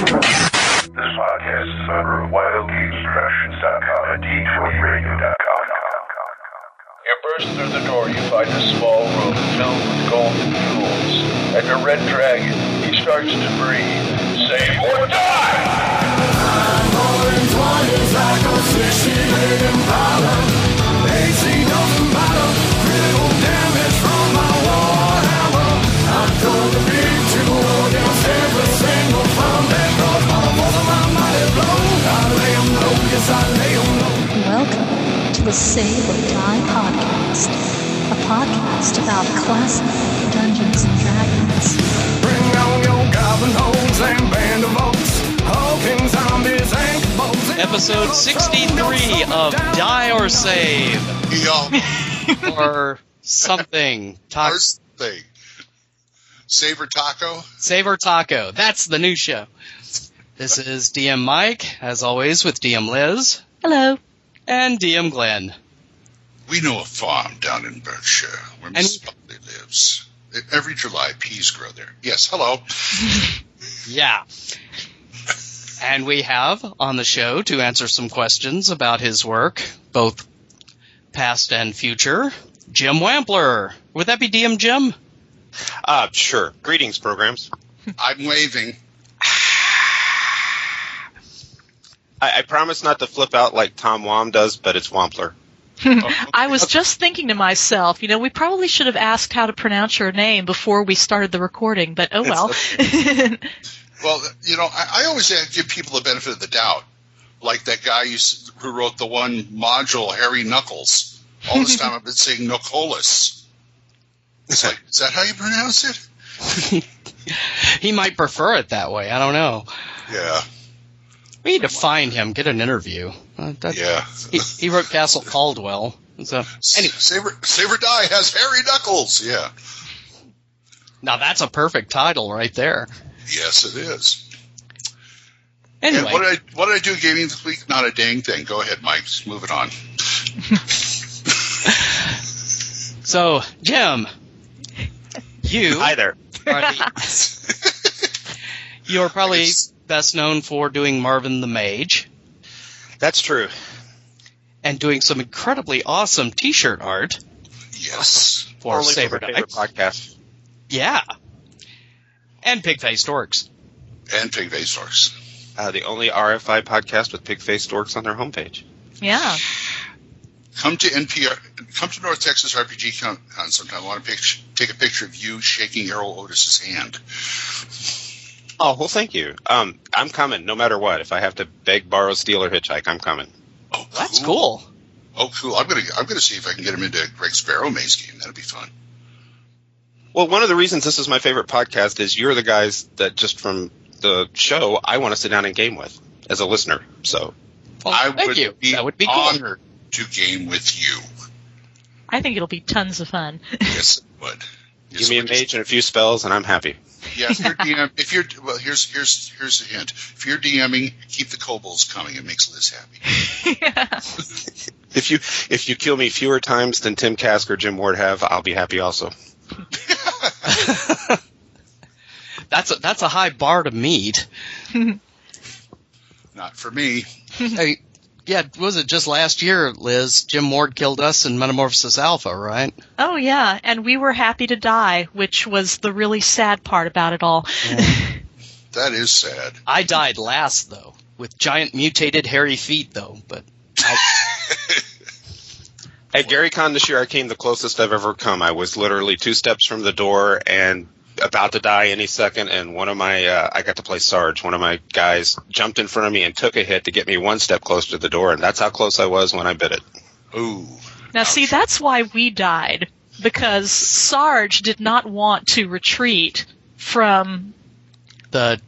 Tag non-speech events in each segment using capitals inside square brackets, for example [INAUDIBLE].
This podcast is a member of WildGamesProductions.com and D20Radio.com. You burst through the door, you find a small room filled with golden jewels, and a red dragon. He starts to breathe. Save or die! Welcome to the Save or Die podcast, a podcast about classic Dungeons and Dragons. Bring on your goblin holes and band of orcs, hulking zombies and kaboos. episode 63 of Die or Save, Y'all, [LAUGHS] or something. Ta- first thing. Saber taco. Save or Taco. That's the new show. This is DM Mike, as always, with DM Liz Hello. And DM Glenn. We know a farm down in Berkshire where Miss Buckley lives. Every July, peas grow there. Yes, hello. [LAUGHS] Yeah. And we have on the show to answer some questions about his work, both past and future, Jim Wampler. Would that be DM Jim? Uh, sure. Greetings, programs. [LAUGHS] I'm waving. I, I promise not to flip out like Tom Wham does, but it's Wampler. [LAUGHS] I was just thinking to myself, you know, we probably should have asked how to pronounce your name before we started the recording, but oh well. [LAUGHS] Well, you know, I, I always uh, give people the benefit of the doubt. Like that guy who, who wrote the one module, Harry Nuckols. All this time I've been saying Knuckles. It's like, is that how you pronounce it? [LAUGHS] He might prefer it that way. I don't know. Yeah, We need to find him, get an interview. Uh, that- yeah. He, he wrote Castle Caldwell. So anyway, Saber, Saber Die has Harry Nuckols. Yeah. now that's a perfect title right there. Yes, it is. Anyway, And what did I what did I do gaming this week? Not a dang thing. Go ahead, Mike. Just move it on. [LAUGHS] so Jim, you either. are the- [LAUGHS] you're probably best known for doing Marvin the Mage That's true. and doing some incredibly awesome T-shirt art Yes. for Only Saber my favorite podcast. Yeah, and Pig-Faced Orcs. And Pig Faced Orcs. Uh, the only RFI podcast with pig-faced Orcs on their homepage. yeah. Come to NPR. Come to North Texas RPG Con Con sometime. I want to pic- take a picture of you shaking Erol Otus's hand. Oh, well, thank you. Um, I'm coming, no matter what. If I have to beg, borrow, steal, or hitchhike, I'm coming. Oh, That's cool. Oh, cool. I'm gonna I'm gonna see if I can get him into Greg Sparrow Maze game. That'd be fun. Well, one of the reasons this is my favorite podcast is you're the guys that just from the show I want to sit down and game with as a listener. So Well, I thank would you. be that would be cool. honored to game with you. I think it'll be tons of fun. Yes, it would. Yes, give me it a mage and a few spells, and I'm happy. Yeah, if you're DM, if you're well, here's here's here's a hint. If you're DMing, keep the kobolds coming. It makes Liz happy. [LAUGHS] [LAUGHS] If you if you kill me fewer times than Tim Kask or Jim Ward have, I'll be happy also. [LAUGHS] That's a, that's a high bar to meet. Not for me. Hey, yeah, was it just last year, Liz? Jim Ward killed us in Metamorphosis Alpha, right? Oh yeah, and we were happy to die, which was the really sad part about it all. [LAUGHS] That is sad. I died last though, with giant mutated hairy feet though. But I, [LAUGHS] At Gary Con this year, I came the closest I've ever come. I was literally two steps from the door and about to die any second. And one of my, uh, I got to play Sarge. One of my guys jumped in front of me and took a hit to get me one step closer to the door. And that's how close I was when I bit it. Ooh. Now, see, that's why we died because Sarge did not want to retreat from. the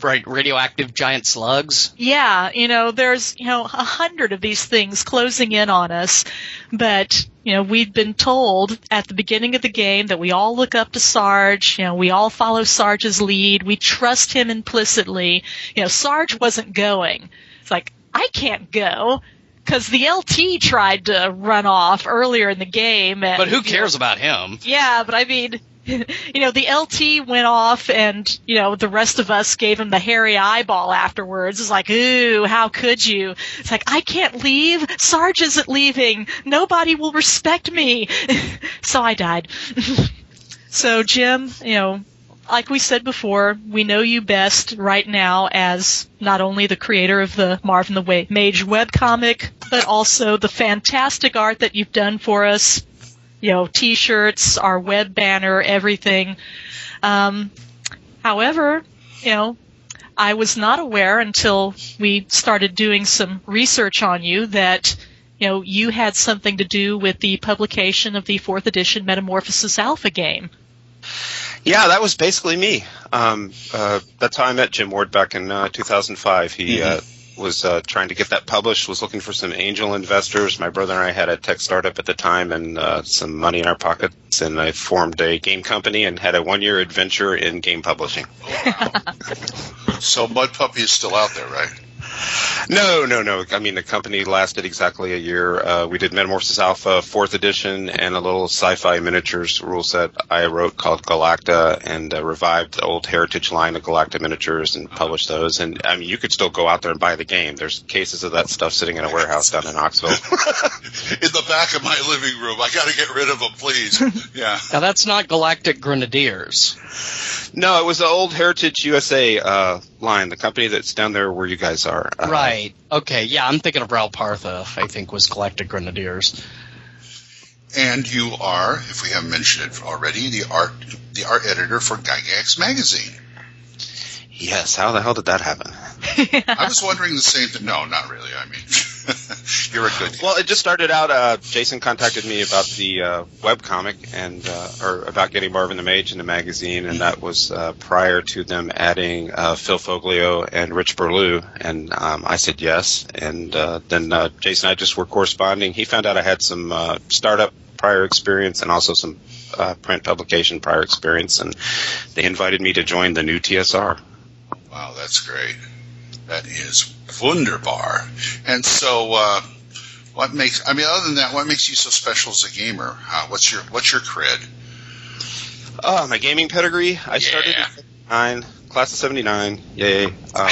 right radioactive giant slugs. Yeah, you know, there's you know a hundred of these things closing in on us, but you know we'd been told at the beginning of the game that we all look up to Sarge. You know, we all follow Sarge's lead. We trust him implicitly. You know, Sarge wasn't going. It's like I can't go. Because the LT tried to run off earlier in the game, and But who you know, cares about him? Yeah, but I mean, [LAUGHS] you know, the LT went off and, you know, the rest of us gave him the hairy eyeball afterwards. It's like, ooh, how could you? It's like, I can't leave. Sarge isn't leaving. Nobody will respect me. [LAUGHS] so I died. [LAUGHS] so Jim, you know, like we said before, we know you best right now as not only the creator of the Marvin the Mage webcomic, but also the fantastic art that you've done for us. You know, t-shirts, our web banner, everything. Um, however, you know, I was not aware until we started doing some research on you that you know you had something to do with the publication of the fourth edition Metamorphosis Alpha game. Yeah, that was basically me. Um, uh, that's how I met Jim Ward back in uh, 2005. He uh, was uh, trying to get that published, was looking for some angel investors. My brother and I had a tech startup at the time and uh, some money in our pockets, and I formed a game company and had a one year adventure in game publishing. [LAUGHS] So Mud Puppy is still out there, right? No, no, no. I mean, the company lasted exactly a year. Uh, we did Metamorphosis Alpha, fourth edition, and a little sci-fi miniatures rule set I wrote called Galacta, and uh, revived the old Heritage line of Galacta miniatures and published those. And I mean, you could still go out there and buy the game. There's cases of that stuff sitting in a warehouse down in Knoxville. [LAUGHS] In the back of my living room. I got to get rid of them, please. [LAUGHS] Yeah. Now that's not Galactic Grenadiers. no, it was the old Heritage USA uh, line, the company that's down there where you guys are. Uh, Right. Okay. Yeah, I'm thinking of Ral Partha. I think was Galactic Grenadiers. And you are, if we haven't mentioned it already, the art the art editor for Gygax magazine. Yes. How the hell did that happen? [LAUGHS] I was wondering the same thing. No, not really. I mean, [LAUGHS] you're a good. Well, it just started out. Uh, Jason contacted me about the uh, web comic and uh, or about getting Marvin the Mage in the magazine, and that was uh, prior to them adding uh, Phil Foglio and Rich Burlew, and um, I said yes. And uh, then uh, Jason and I just were corresponding. He found out I had some uh, startup prior experience and also some uh, print publication prior experience, and they invited me to join the new TSR. Wow, that's great. That is wunderbar. And so, uh, what makes? I mean, other than that, what makes you so special as a gamer? Uh, what's your What's your cred? Oh, my gaming pedigree. I started Yeah. in '79, class of '79. Yay! Um, [LAUGHS]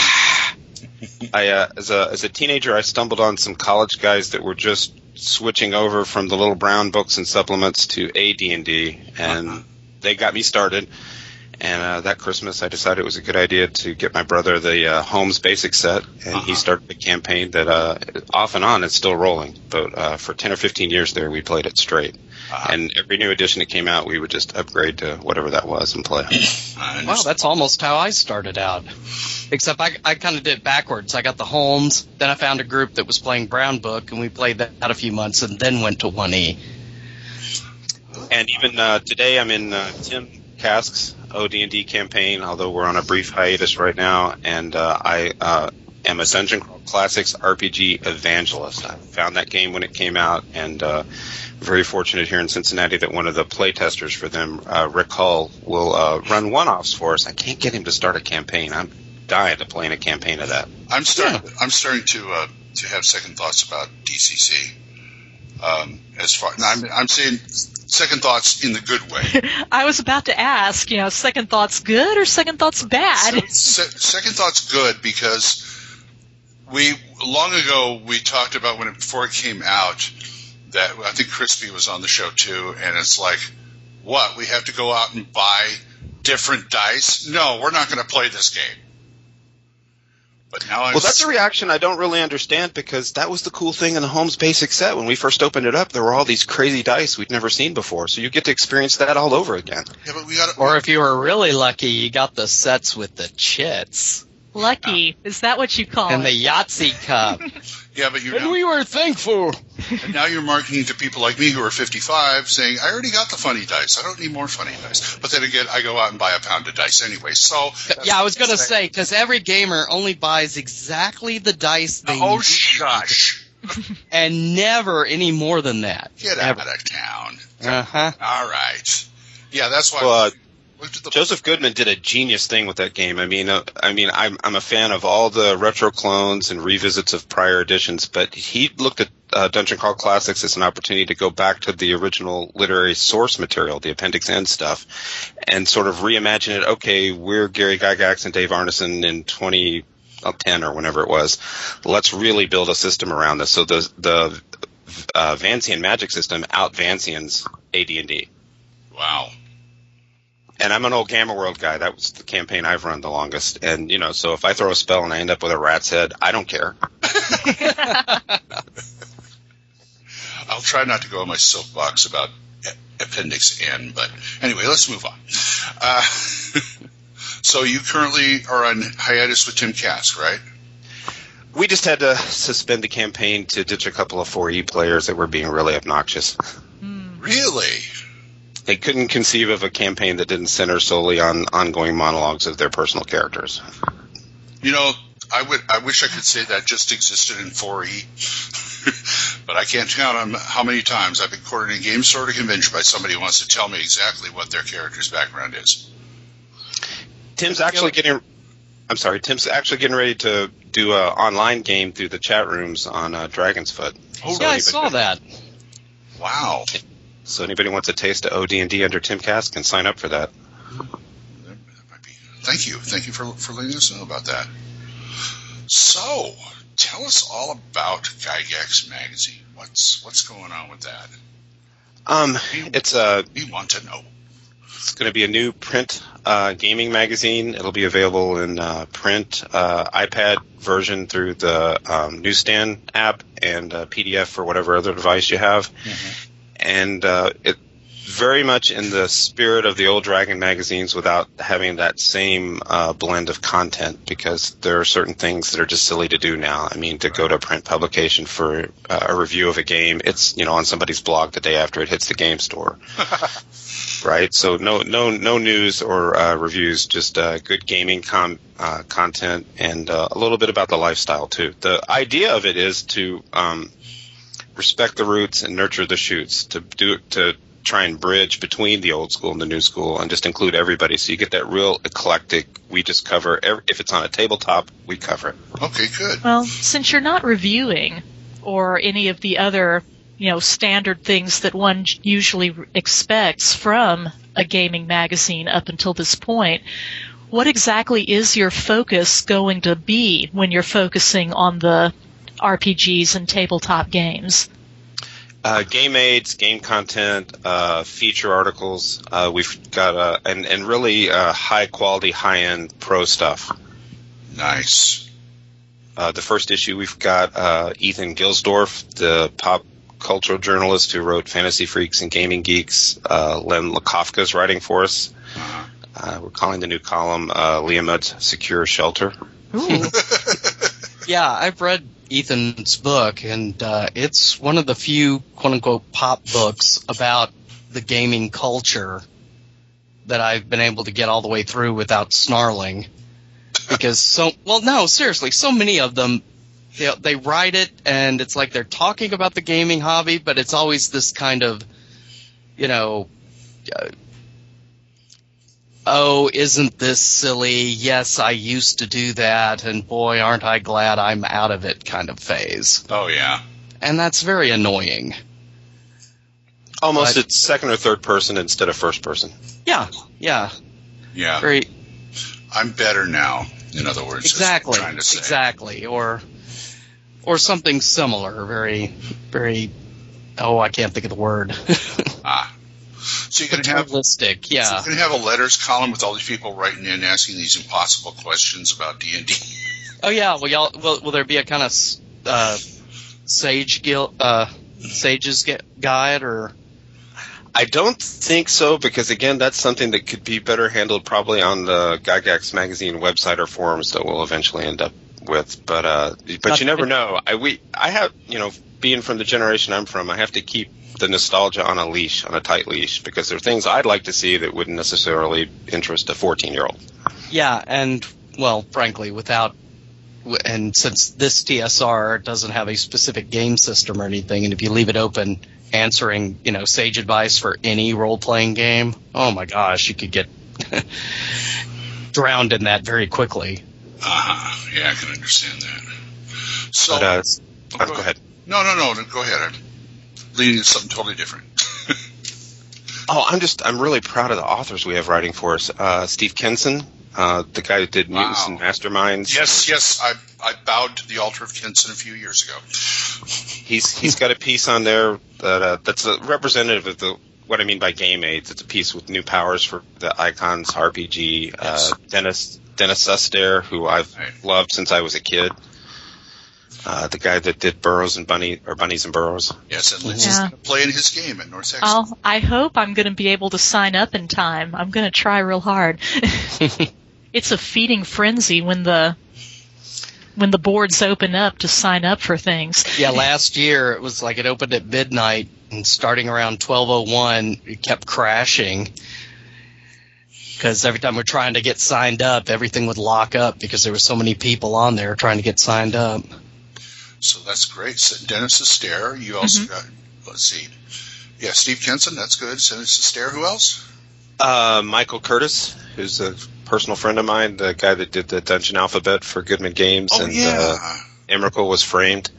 I uh, as a as a teenager, I stumbled on some college guys that were just switching over from the little brown books and supplements to AD and D, and they got me started. And uh, that Christmas, I decided it was a good idea to get my brother the uh, Holmes Basic set, and he started a campaign that uh, off and on it's still rolling. But uh, for ten or fifteen years there, we played it straight. And every new edition that came out, we would just upgrade to whatever that was and play. I Wow, that's almost how I started out. Except I, I kind of did it backwards. I got the Holmes, then I found a group that was playing Brown Book, and we played that a few months, and then went to E. 1E. And even uh, today, I'm in uh, Tim Kask's OD&D campaign, although we're on a brief hiatus right now, and uh, I uh, am a Dungeon Crawl Classics RPG evangelist. I found that game when it came out, and uh, very fortunate here in Cincinnati that one of the playtesters for them, uh, Rick Hull, will uh, run one-offs for us. I can't get him to start a campaign. I'm dying to play in a campaign of that. I'm starting. I'm starting to uh, to have second thoughts about DCC. Um, as far, I'm I'm saying second thoughts in the good way. [LAUGHS] I was about to ask, you know, second thoughts good or second thoughts bad? Se- second thought's good because we long ago we talked about when it, before it came out that I think Crispy was on the show too, and it's like, what we have to go out and buy different dice? No, we're not going to play this game. But now I'm Well, that's a reaction I don't really understand because that was the cool thing in the Holmes Basic set. When we first opened it up, there were all these crazy dice we'd never seen before. So you get to experience that all over again. yeah, but we got Or if you were really lucky, you got the sets with the chits Lucky. Is that what you call and it? the Yahtzee Cup. [LAUGHS] yeah, but you and now, we were thankful. And [LAUGHS] now you're marketing to people like me who are 55, saying I already got the funny dice. I don't need more funny dice. But then again, I go out and buy a pound of dice anyway. So Yeah, I was going to say, because every gamer only buys exactly the dice they oh need, shush, [LAUGHS] and never any more than that. get out of town. Uh huh. All right. Yeah, that's why. Well, Looked at the Joseph Goodman did a genius thing with that game. I mean, uh, I mean, I'm I'm a fan of all the retro clones and revisits of prior editions, but he looked at uh, Dungeon Crawl Classics as an opportunity to go back to the original literary source material, the Appendix N stuff, and sort of reimagine it. Okay, we're Gary Gygax and Dave Arneson in 2010 or whenever it was. Let's really build a system around this. So the the uh, Vancian magic system out Vancian's AD&D. wow. And I'm an old Gamma World guy. That was the campaign I've run the longest. And you know, so if I throw a spell and I end up with a rat's head, I don't care. [LAUGHS] I'll try not to go on my soapbox about Appendix N, but anyway, let's move on. Uh, [LAUGHS] so you currently are on hiatus with Tim Kask, right? We just had to suspend the campaign to ditch a couple of 4E players that were being really obnoxious. Really? They couldn't conceive of a campaign that didn't center solely on ongoing monologues of their personal characters. You know, I would. I wish I could say that just existed in 4E, [LAUGHS] but I can't count on how many times I've been cornered in game sort of convention by somebody who wants to tell me exactly what their character's background is. Tim's actually getting. I'm sorry. Tim's actually getting ready to do an online game through the chat rooms on uh, Dragon's Foot. Oh, yeah, I anybody- saw that. Wow. So anybody wants a taste of OD&D under Tim Kask can sign up for that. That might be. Thank you. Thank you for for letting us know about that. So, tell us all about Gygax magazine. What's what's going on with that? Um, it's a We want to know. It's going to be a new print uh, gaming magazine. It'll be available in uh, print, uh, iPad version through the um, newsstand app, and uh, PDF for whatever other device you have. And uh, it very much in the spirit of the old Dragon magazines, without having that same uh, blend of content, because there are certain things that are just silly to do now. I mean, to go to a print publication for uh, a review of a game, it's you know on somebody's blog the day after it hits the game store [LAUGHS] right? So no no no news or uh, reviews, just uh, good gaming com- uh, content and uh, a little bit about the lifestyle too. The idea of it is to um, respect the roots and nurture the shoots. To do to try and bridge between the old school and the new school, and just include everybody, so you get that real eclectic. We just cover every, if it's on a tabletop, we cover it. Okay, good. Well, since you're not reviewing or any of the other, you know, standard things that one usually expects from a gaming magazine up until this point, what exactly is your focus going to be when you're focusing on the RPGs and tabletop games? Uh, game aids, game content, uh, feature articles. Uh, we've got uh, and and really uh, high quality, high end pro stuff. Nice. Uh, the first issue we've got uh, Ethan Gilsdorf, the pop cultural journalist who wrote Fantasy Freaks and Gaming Geeks. Uh, Len is writing for us. Uh, we're calling the new column uh, Leomund's Secure Shelter. Ooh. [LAUGHS] Yeah, I've read Ethan's book, and uh, it's one of the few quote unquote pop books about the gaming culture that I've been able to get all the way through without snarling. Because so, well, no, seriously, so many of them, they, they write it, and it's like they're talking about the gaming hobby, but it's always this kind of, you know, uh, oh, isn't this silly? Yes, I used to do that, and boy, aren't I glad I'm out of it kind of phase. Oh yeah. And that's very annoying. Almost But- it's second or third person instead of first person. Yeah, yeah, Yeah. very I'm better now. In other words, is what I'm exactly, Trying to say. exactly, or or something similar. Very, very. Oh, I can't think of the word. [LAUGHS] Ah. So you're gonna have Paternalistic, so yeah. you're gonna have a letters column with all these people writing in asking these impossible questions about D and D. [LAUGHS] Oh yeah. Will y'all? Will, will there be a kind of uh, sage guild, uh, sages gu- guide or? I don't think so because again, that's something that could be better handled probably on the Gygax magazine website or forums that we'll eventually end up with. But uh, but you never know. I we I have you know being from the generation I'm from, I have to keep the nostalgia on a leash, on a tight leash, because there are things I'd like to see that wouldn't necessarily interest a 14 year old. Yeah, and well, frankly, without and since this TSR doesn't have a specific game system or anything, and if you leave it open, answering you know sage advice for any role playing game, oh my gosh, you could get [LAUGHS] drowned in that very quickly. Uh huh. Yeah, I can understand that. So, But, uh, oh, uh, go ahead. No, no, no, no. Go ahead. Leading to something totally different. [LAUGHS] Oh, I'm just I'm really proud of the authors we have writing for us. Uh, Steve Kenson, uh, the guy who did Mutants Wow. and Masterminds. yes, yes. I I bowed to the altar of Kenson a few years ago. He's he's got a piece on there that uh, that's a representative of the what I mean by game aids. It's a piece with new powers for the Icons RPG. Yes. Uh, Dennis Dennis Sustare, who I've Right. loved since I was a kid. Uh, the guy that did Burrows and Bunny or Bunnies and Burrows. Yes, and Lindsay's Yeah. going to play in his game at North Texas. I'll, I hope I'm going to be able to sign up in time. I'm going to try real hard. [LAUGHS] it's a feeding frenzy when the when the boards open up to sign up for things. Yeah, last year it was like it opened at midnight and starting around 12:01 it kept crashing. Cuz every time we're trying to get signed up, everything would lock up because there were so many people on there trying to get signed up. So that's great. So Dennis Sustare. You also Mm-hmm. got, let's see. Yeah, Steve Kenson. That's good. Dennis Sustare. Who else? Uh, Michael Curtis, who's a personal friend of mine, the guy that did the Dungeon Alphabet for Goodman Games, Oh, and yeah. uh, Emrakul was framed.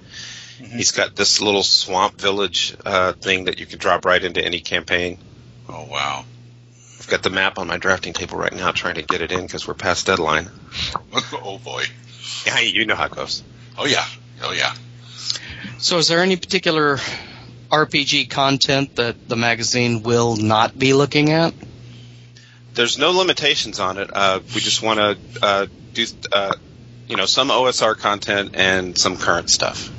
Mhm. He's got this little swamp village uh, thing that you can drop right into any campaign. oh, wow. I've got the map on my drafting table right now, trying to get it in because we're past deadline. oh, boy. [LAUGHS] Yeah, you know how it goes. Oh, yeah. Oh, yeah. So is there any particular RPG content that the magazine will not be looking at? There's no limitations on it. Uh, we just want to uh, do, uh, you know, some OSR content and some current stuff.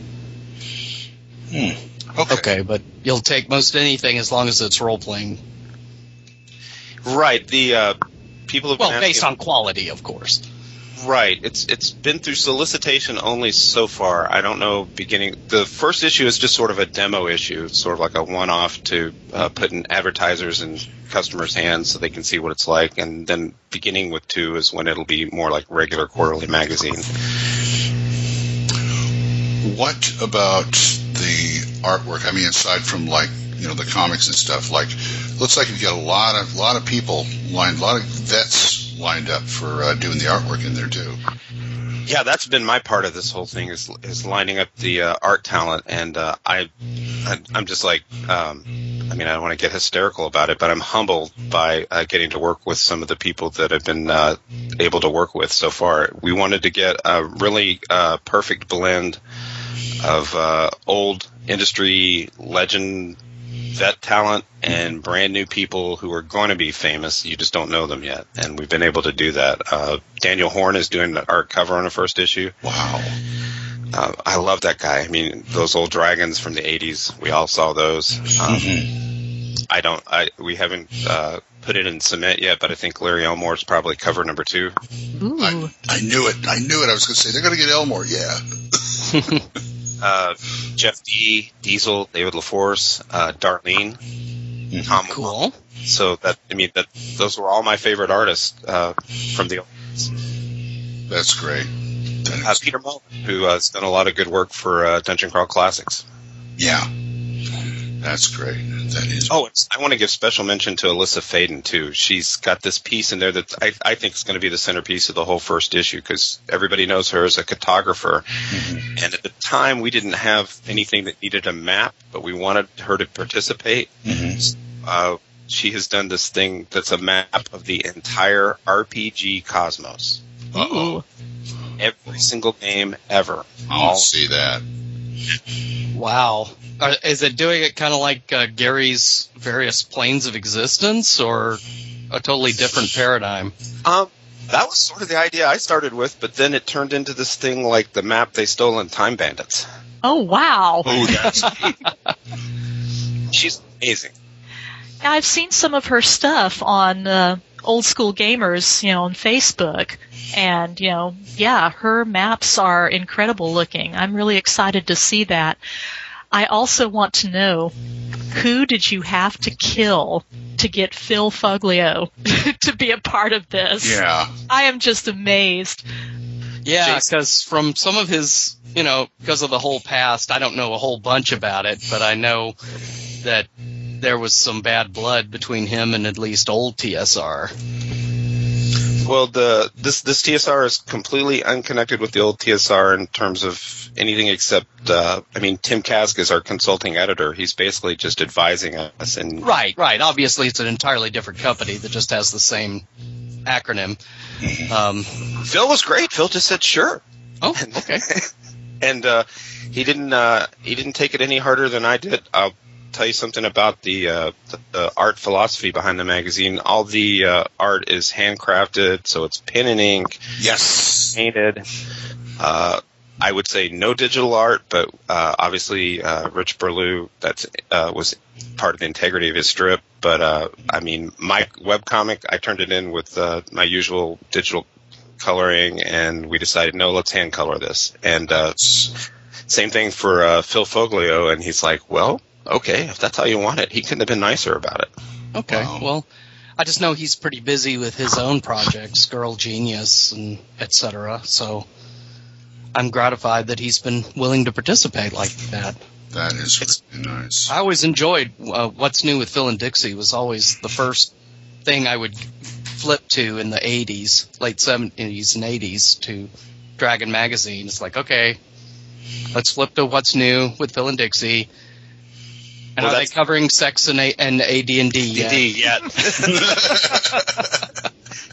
Okay. Okay, but you'll take most anything as long as it's role playing. Right. The uh, people have Well, based on quality, of course. Right. It's it's been through solicitation only so far. I don't know beginning. The first issue is just sort of a demo issue, sort of like a one-off to uh, put in advertisers and customers' hands so they can see what it's like. And then beginning with two is when it'll be more like regular quarterly magazine. What about the artwork? I mean, aside from like you know the comics and stuff, like looks like you've got a lot of lot of people lined, a lot of vets lined up for uh, doing the artwork in there too. Yeah, that's been my part of this whole thing is is lining up the uh, art talent, and uh, I, I'm just like, um, I mean, I don't want to get hysterical about it, but I'm humbled by uh, getting to work with some of the people that I've been uh, able to work with so far. We wanted to get a really uh, perfect blend of old industry legend vet talent and brand new people who are going to be famous. You just don't know them yet, and we've been able to do that. Uh, Daniel Horne is doing the art cover on the first issue. Wow. Uh, I love that guy. I mean, those old dragons from the '80s. We all saw those. Um, I don't. I we haven't uh, put it in cement yet, but I think Larry Elmore is probably cover number two. Ooh. I, I knew it. I knew it. I was going to say they're going to get Elmore. Yeah. [LAUGHS] [LAUGHS] Uh, Jeff Dee, Diesel, David LaForce, uh, Darlene, Tom. Cool. So that I mean that those were all my favorite artists uh, from the old. That's great. That uh, Peter Mullen, who uh, has done a lot of good work for uh, Dungeon Crawl Classics. yeah. That's great. That is. Oh, it's, I want to give special mention to Alyssa Faden too. She's got this piece in there that I, I think is going to be the centerpiece of the whole first issue because everybody knows her as a cartographer, and at the time we didn't have anything that needed a map, but we wanted her to participate. Mhm. Uh, she has done this thing that's a map of the entire RPG cosmos, Uh-oh. Every single game ever. I'll see that. Wow. Are, is it doing it kind of like uh, Gary's various planes of existence, or a totally different paradigm? Um, that was sort of the idea I started with, but then it turned into this thing like the map they stole in Time Bandits. Oh wow. Oh, that's [LAUGHS] She's amazing. I've seen some of her stuff on uh, Old School Gamers, you know, on Facebook, and you know, yeah, her maps are incredible looking. I'm really excited to see that. I also want to know who did you have to kill to get Phil Foglio [LAUGHS] to be a part of this? yeah. I am just amazed. Yeah, because from some of his, you know, because of the whole past, I don't know a whole bunch about it, but I know that there was some bad blood between him and at least old TSR. Well, the this this TSR is completely unconnected with the old TSR in terms of anything except. Uh, I mean, Tim Kask is our consulting editor. He's basically just advising us. And Right, right. Obviously, it's an entirely different company that just has the same acronym. Um, Phil was great. Phil just said sure. oh, okay. [LAUGHS] and uh, he didn't uh, he didn't take it any harder than I did. I'll tell you something about the, uh, the, the art philosophy behind the magazine. All the uh, art is handcrafted, so it's pen and ink, Yes. painted. Uh, I would say no digital art, but uh, obviously uh, Rich Burlew that uh, was part of the integrity of his strip. But uh, I mean, my webcomic, I turned it in with uh, my usual digital coloring, and we decided no, let's hand color this. And uh, same thing for uh, Phil Foglio, and he's like, well, okay, if that's how you want it, he couldn't have been nicer about it. Okay. Wow. Well, I just know he's pretty busy with his own projects, Girl Genius and etc. So I'm gratified that he's been willing to participate like that. That is It's- really nice. I always enjoyed uh, What's New with Phil and Dixie was always the first thing I would flip to in the 80s, late 70s and 80s to Dragon Magazine. It's like, okay, let's flip to What's New with Phil and Dixie. And Well, are they covering sex and, A- and AD&D yet? Indeed, yeah. [LAUGHS]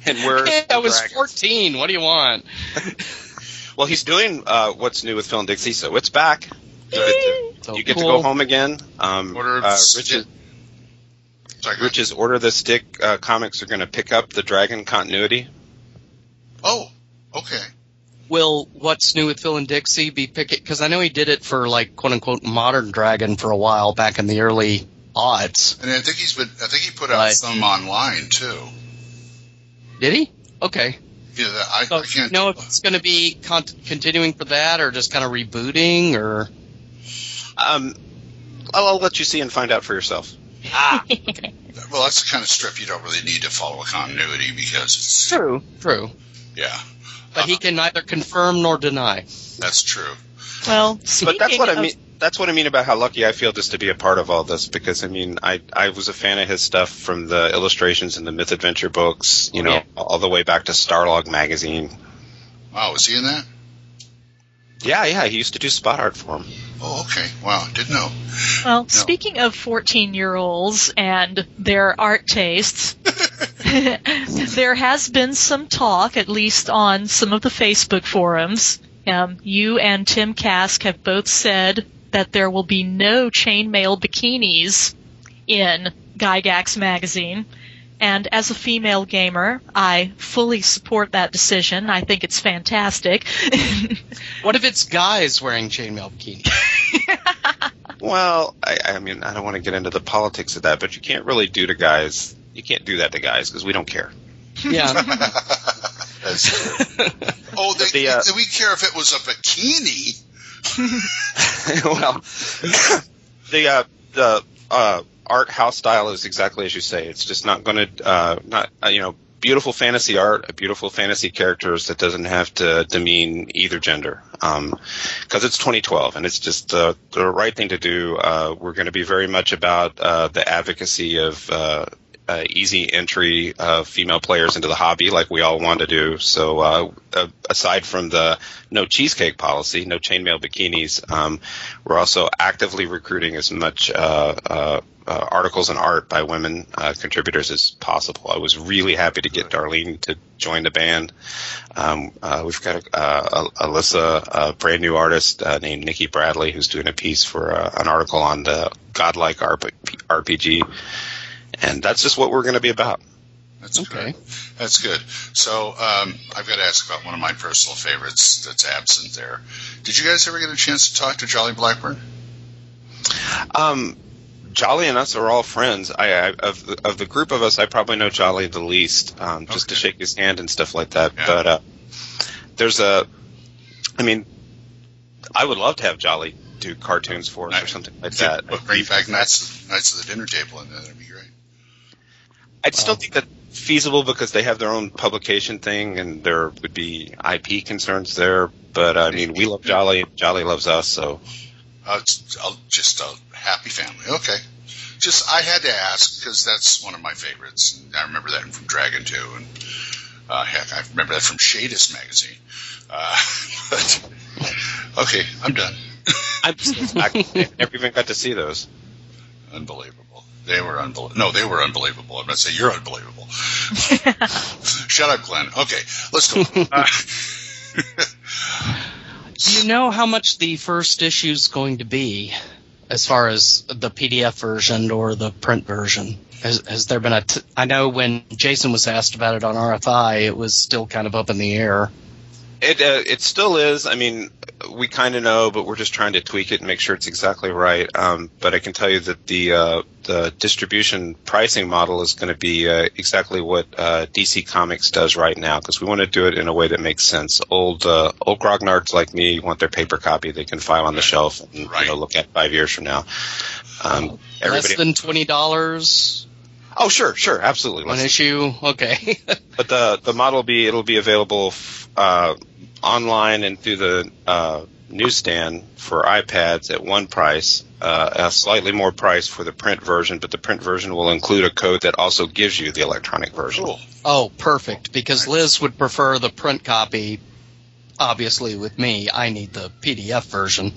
and where Hey, I was 14. What do you want? [LAUGHS] Well, he's doing uh, what's new with Phil and Dixie, so it's back. So you get cool. to go home again. Um, Order of uh, Rich's, Sorry, go. Rich's Order the Stick uh, comics are going to pick up the Dragon continuity. Oh, okay. Will What's New with Phil and Dixie be picking? Because I know he did it for like quote unquote modern Dragon for a while back in the early odds. And I think he's been. I think he put out Right. some online too. Did he? Okay. Yeah, I, So I can't. know if it's going to be con- continuing for that, or just kind of rebooting, or Um, I'll, I'll let you see and find out for yourself. ah, [LAUGHS] Well, that's the kind of strip you don't really need to follow a continuity because it's. true, true. Yeah, But he uh-huh. can neither confirm nor deny. that's true. Well, But that's what I mean. That's what I mean about how lucky I feel just to be a part of all this because I mean I I was a fan of his stuff from the illustrations in the Myth Adventure books, you oh, know, Yeah. all the way back to Starlog magazine. Wow, was he in that? Yeah, yeah, he used to do spot art for him. Oh, okay. Wow, didn't know. Well, speaking of 14 year olds and their art tastes, [LAUGHS] [LAUGHS] there has been some talk, at least on some of the Facebook forums. Um, you and Tim Kask have both said that there will be no chainmail bikinis in Gygax magazine. And as a female gamer, I fully support that decision. I think it's fantastic. [LAUGHS] What if it's guys wearing chainmail bikinis? [LAUGHS] Well, I, I mean, I don't want to get into the politics of that, but you can't really do to guys. You can't do that to guys because we don't care. Yeah. [LAUGHS] That's [LAUGHS] true. Oh, they, The, uh, do we care if it was a bikini? [LAUGHS] well, the uh, the uh, art house style is exactly as you say. It's just not going to uh, not uh, you know beautiful fantasy art, beautiful fantasy characters that doesn't have to demean either gender. Because it's 2012 and it's just uh, the right thing to do. Uh, we're going to be very much about uh, the advocacy of. Uh, easy entry uh, female players into the hobby, like we all want to do. So, uh, uh, aside from the no cheesecake policy, no chainmail bikinis, um, we're also actively recruiting as much uh, uh, uh, articles and art by women uh, contributors as possible. I was really happy to get Darlene to join the band. Um, uh, we've got uh, Alyssa, a brand new artist uh, named Nikki Bradley, who's doing a piece for uh, an article on the godlike RP- RPG. And that's just what we're going to be about. That's Okay. good. That's good. So um, I've got to ask about one of my personal favorites that's absent there. Did you guys ever get a chance to talk to Jolly Blackburn? Um, Jolly and us are all friends. I, I of the, of the group of us, I probably know Jolly the least, um, just to shake his hand and stuff like that. Yeah. But uh, there's a, I mean, I would love to have Jolly do cartoons for us or something like that. But bring back Knights, Knights of the Dinner Table, and that'd be great. I just don't think that's feasible because they have their own publication thing, and there would be IP concerns there. But I mean, we love Jolly, Jolly loves us, so Uh, it's uh, just a happy family. Okay. Just I had to ask because that's one of my favorites. And I remember that from Dragon 2, and uh, heck, I remember that from Shadis magazine. Uh, [LAUGHS] but okay, I'm done. [LAUGHS] I'm I never even got to see those. Unbelievable. They were unbelievable. No, they were unbelievable. I'm going to say you're unbelievable. [LAUGHS] Shut up, Glenn. Okay, let's go. [LAUGHS] Uh, Do [LAUGHS] you know how much the first issue is going to be, as far as the PDF version or the print version? Has, has there been a? T- I know when Jason was asked about it on RFI, it was still kind of up in the air. It uh, it still is. I mean, we kind of know, but we're just trying to tweak it and make sure it's exactly right. Um, but I can tell you that the uh, the distribution pricing model is going to be uh, exactly what uh, DC Comics does right now because we want to do it in a way that makes sense. Old uh, old grognards like me want their paper copy they can file on the shelf and Right. you know, look at five years from now. Um, Less than twenty dollars oh, sure, sure, absolutely. one issue. Okay. [LAUGHS] But the the model will be it'll be available f- uh, online and through the uh, newsstand for iPads at one price, uh, a slightly more price for the print version, but the print version will include a code that also gives you the electronic version. cool. oh, perfect. Because Liz would prefer the print copy. Obviously, with me, I need the PDF version,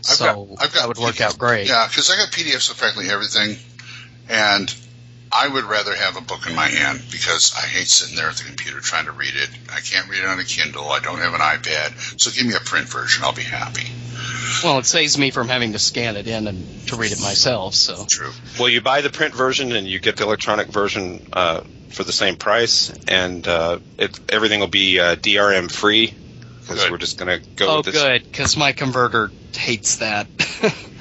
so got- I've got that would work out great. Yeah, because I got PDFs of frankly everything, and I would rather have a book in my hand because I hate sitting there at the computer trying to read it. I can't read it on a Kindle. I don't have an iPad, so give me a print version. I'll be happy. Well, it saves me from having to scan it in and to read it myself. So True. Well, you buy the print version and you get the electronic version uh, for the same price, and uh, it, everything will be uh, DRM free because we're just going to go oh, with this. good, because my converter hates that. [LAUGHS]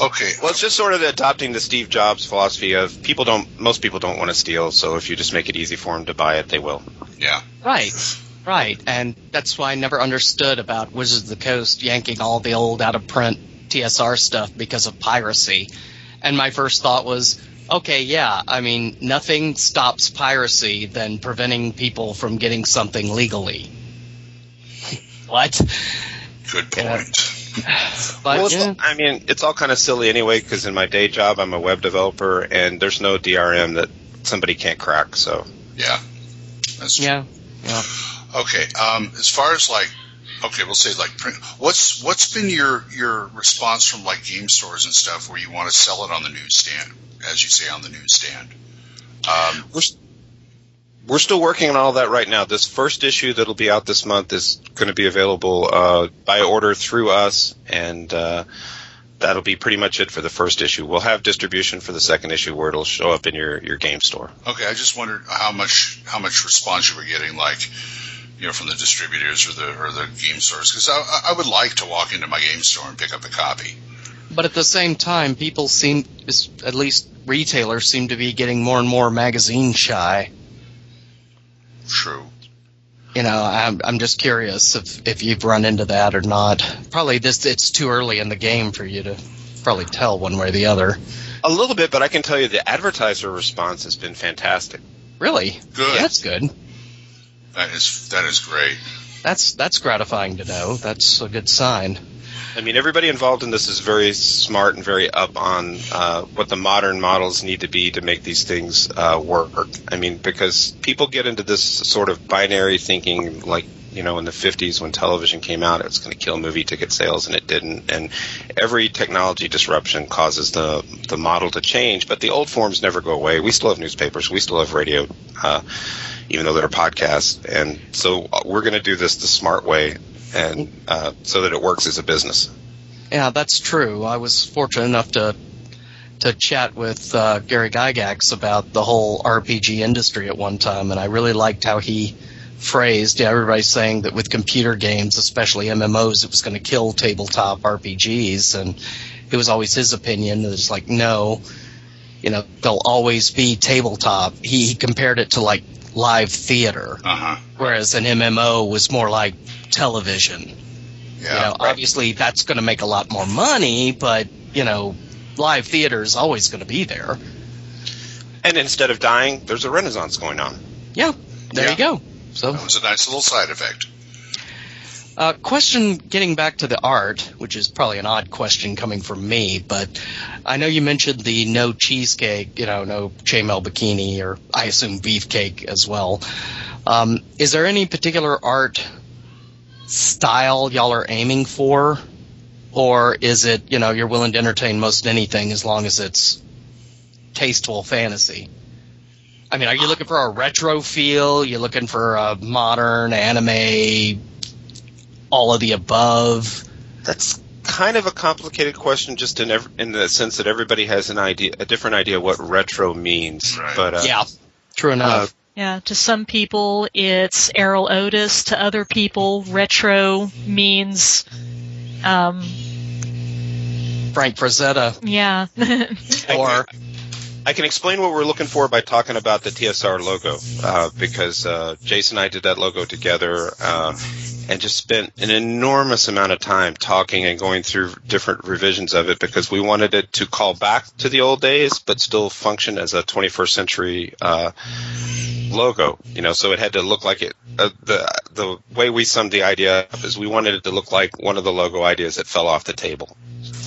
Okay. Well, it's just sort of adopting the Steve Jobs philosophy of people don't, most people don't want to steal, so if you just make it easy for them to buy it, they will. Yeah. Right, right, and that's why I never understood about Wizards of the Coast yanking all the old out of print TSR stuff because of piracy. And my first thought was, okay, yeah, I mean, nothing stops piracy than preventing people from getting something legally. [LAUGHS] what? Good Yeah. Point. [LAUGHS] But well, yeah, I mean, it's all kind of silly anyway because in my day job, I'm a web developer, and there's no DRM that somebody can't crack. So Yeah. That's true. yeah, yeah. Okay. Um, as far as like, okay, we'll say like print. What's what's been your your response from like game stores and stuff where you want to sell it on the newsstand, as you say on the newsstand? Um, we're we're still working on all that right now. This first issue that'll be out this month is going to be available uh, by order through us, and uh, that'll be pretty much it for the first issue. We'll have distribution for the second issue where it'll show up in your, your game store. okay, I just wondered how much how much response you were getting, like you know, from the distributors or the or the game stores, because I, I would like to walk into my game store and pick up a copy. But at the same time, people seem, at least retailers, seem to be getting more and more magazine shy. True. You know, I'm I'm just curious if if you've run into that or not. Probably this it's too early in the game for you to probably tell one way or the other. A little bit, but I can tell you the advertiser response has been fantastic. Really? Good. That's good. That is that is great. That's that's gratifying to know. That's a good sign. I mean, everybody involved in this is very smart and very up on uh, what the modern models need to be to make these things uh, work. I mean, because people get into this sort of binary thinking, like you know, in the '50s when television came out, it was going to kill movie ticket sales, and it didn't. And every technology disruption causes the the model to change, but the old forms never go away. We still have newspapers, we still have radio. Uh, even though they're podcasts, and so uh, we're going to do this the smart way, and uh, so that it works as a business. Yeah, that's true. I was fortunate enough to to chat with uh, Gary Gygax about the whole RPG industry at one time, and I really liked how he phrased. Yeah, everybody's saying that with computer games, especially MMOs, it was going to kill tabletop RPGs, and it was always his opinion. that It's like no, you know, they'll always be tabletop. He, he compared it to like live theater, Uh huh. whereas an MMO was more like television. Yeah. You know, obviously that's going to make a lot more money, but you know, live theater is always going to be there. And instead of dying, there's a renaissance going on. Yeah, there Yeah. you go. So, That was a nice little side effect. Uh, question getting back to the art, which is probably an odd question coming from me, but I know you mentioned the no cheesecake, you know, no chainmail bikini, or I assume beefcake as well. Um, is there any particular art style y'all are aiming for? Or is it, you know, you're willing to entertain most anything as long as it's tasteful fantasy? I mean, are you looking for a retro feel? You're looking for a modern anime all of the above? That's kind of a complicated question, just in ev- in the sense that everybody has an idea, a different idea what retro means. Right. But uh, yeah, true enough. Yeah, to some people it's Erol Otus. To other people, retro means, um, Frank Frazetta yeah, [LAUGHS] or I can explain what we're looking for by talking about the TSR logo, uh, because uh, Jason and I did that logo together, uh, and just spent an enormous amount of time talking and going through different revisions of it because we wanted it to call back to the old days, but still function as a 21st century uh, logo. You know, so it had to look like it. Uh, the the way we summed the idea up is we wanted it to look like one of the logo ideas that fell off the table.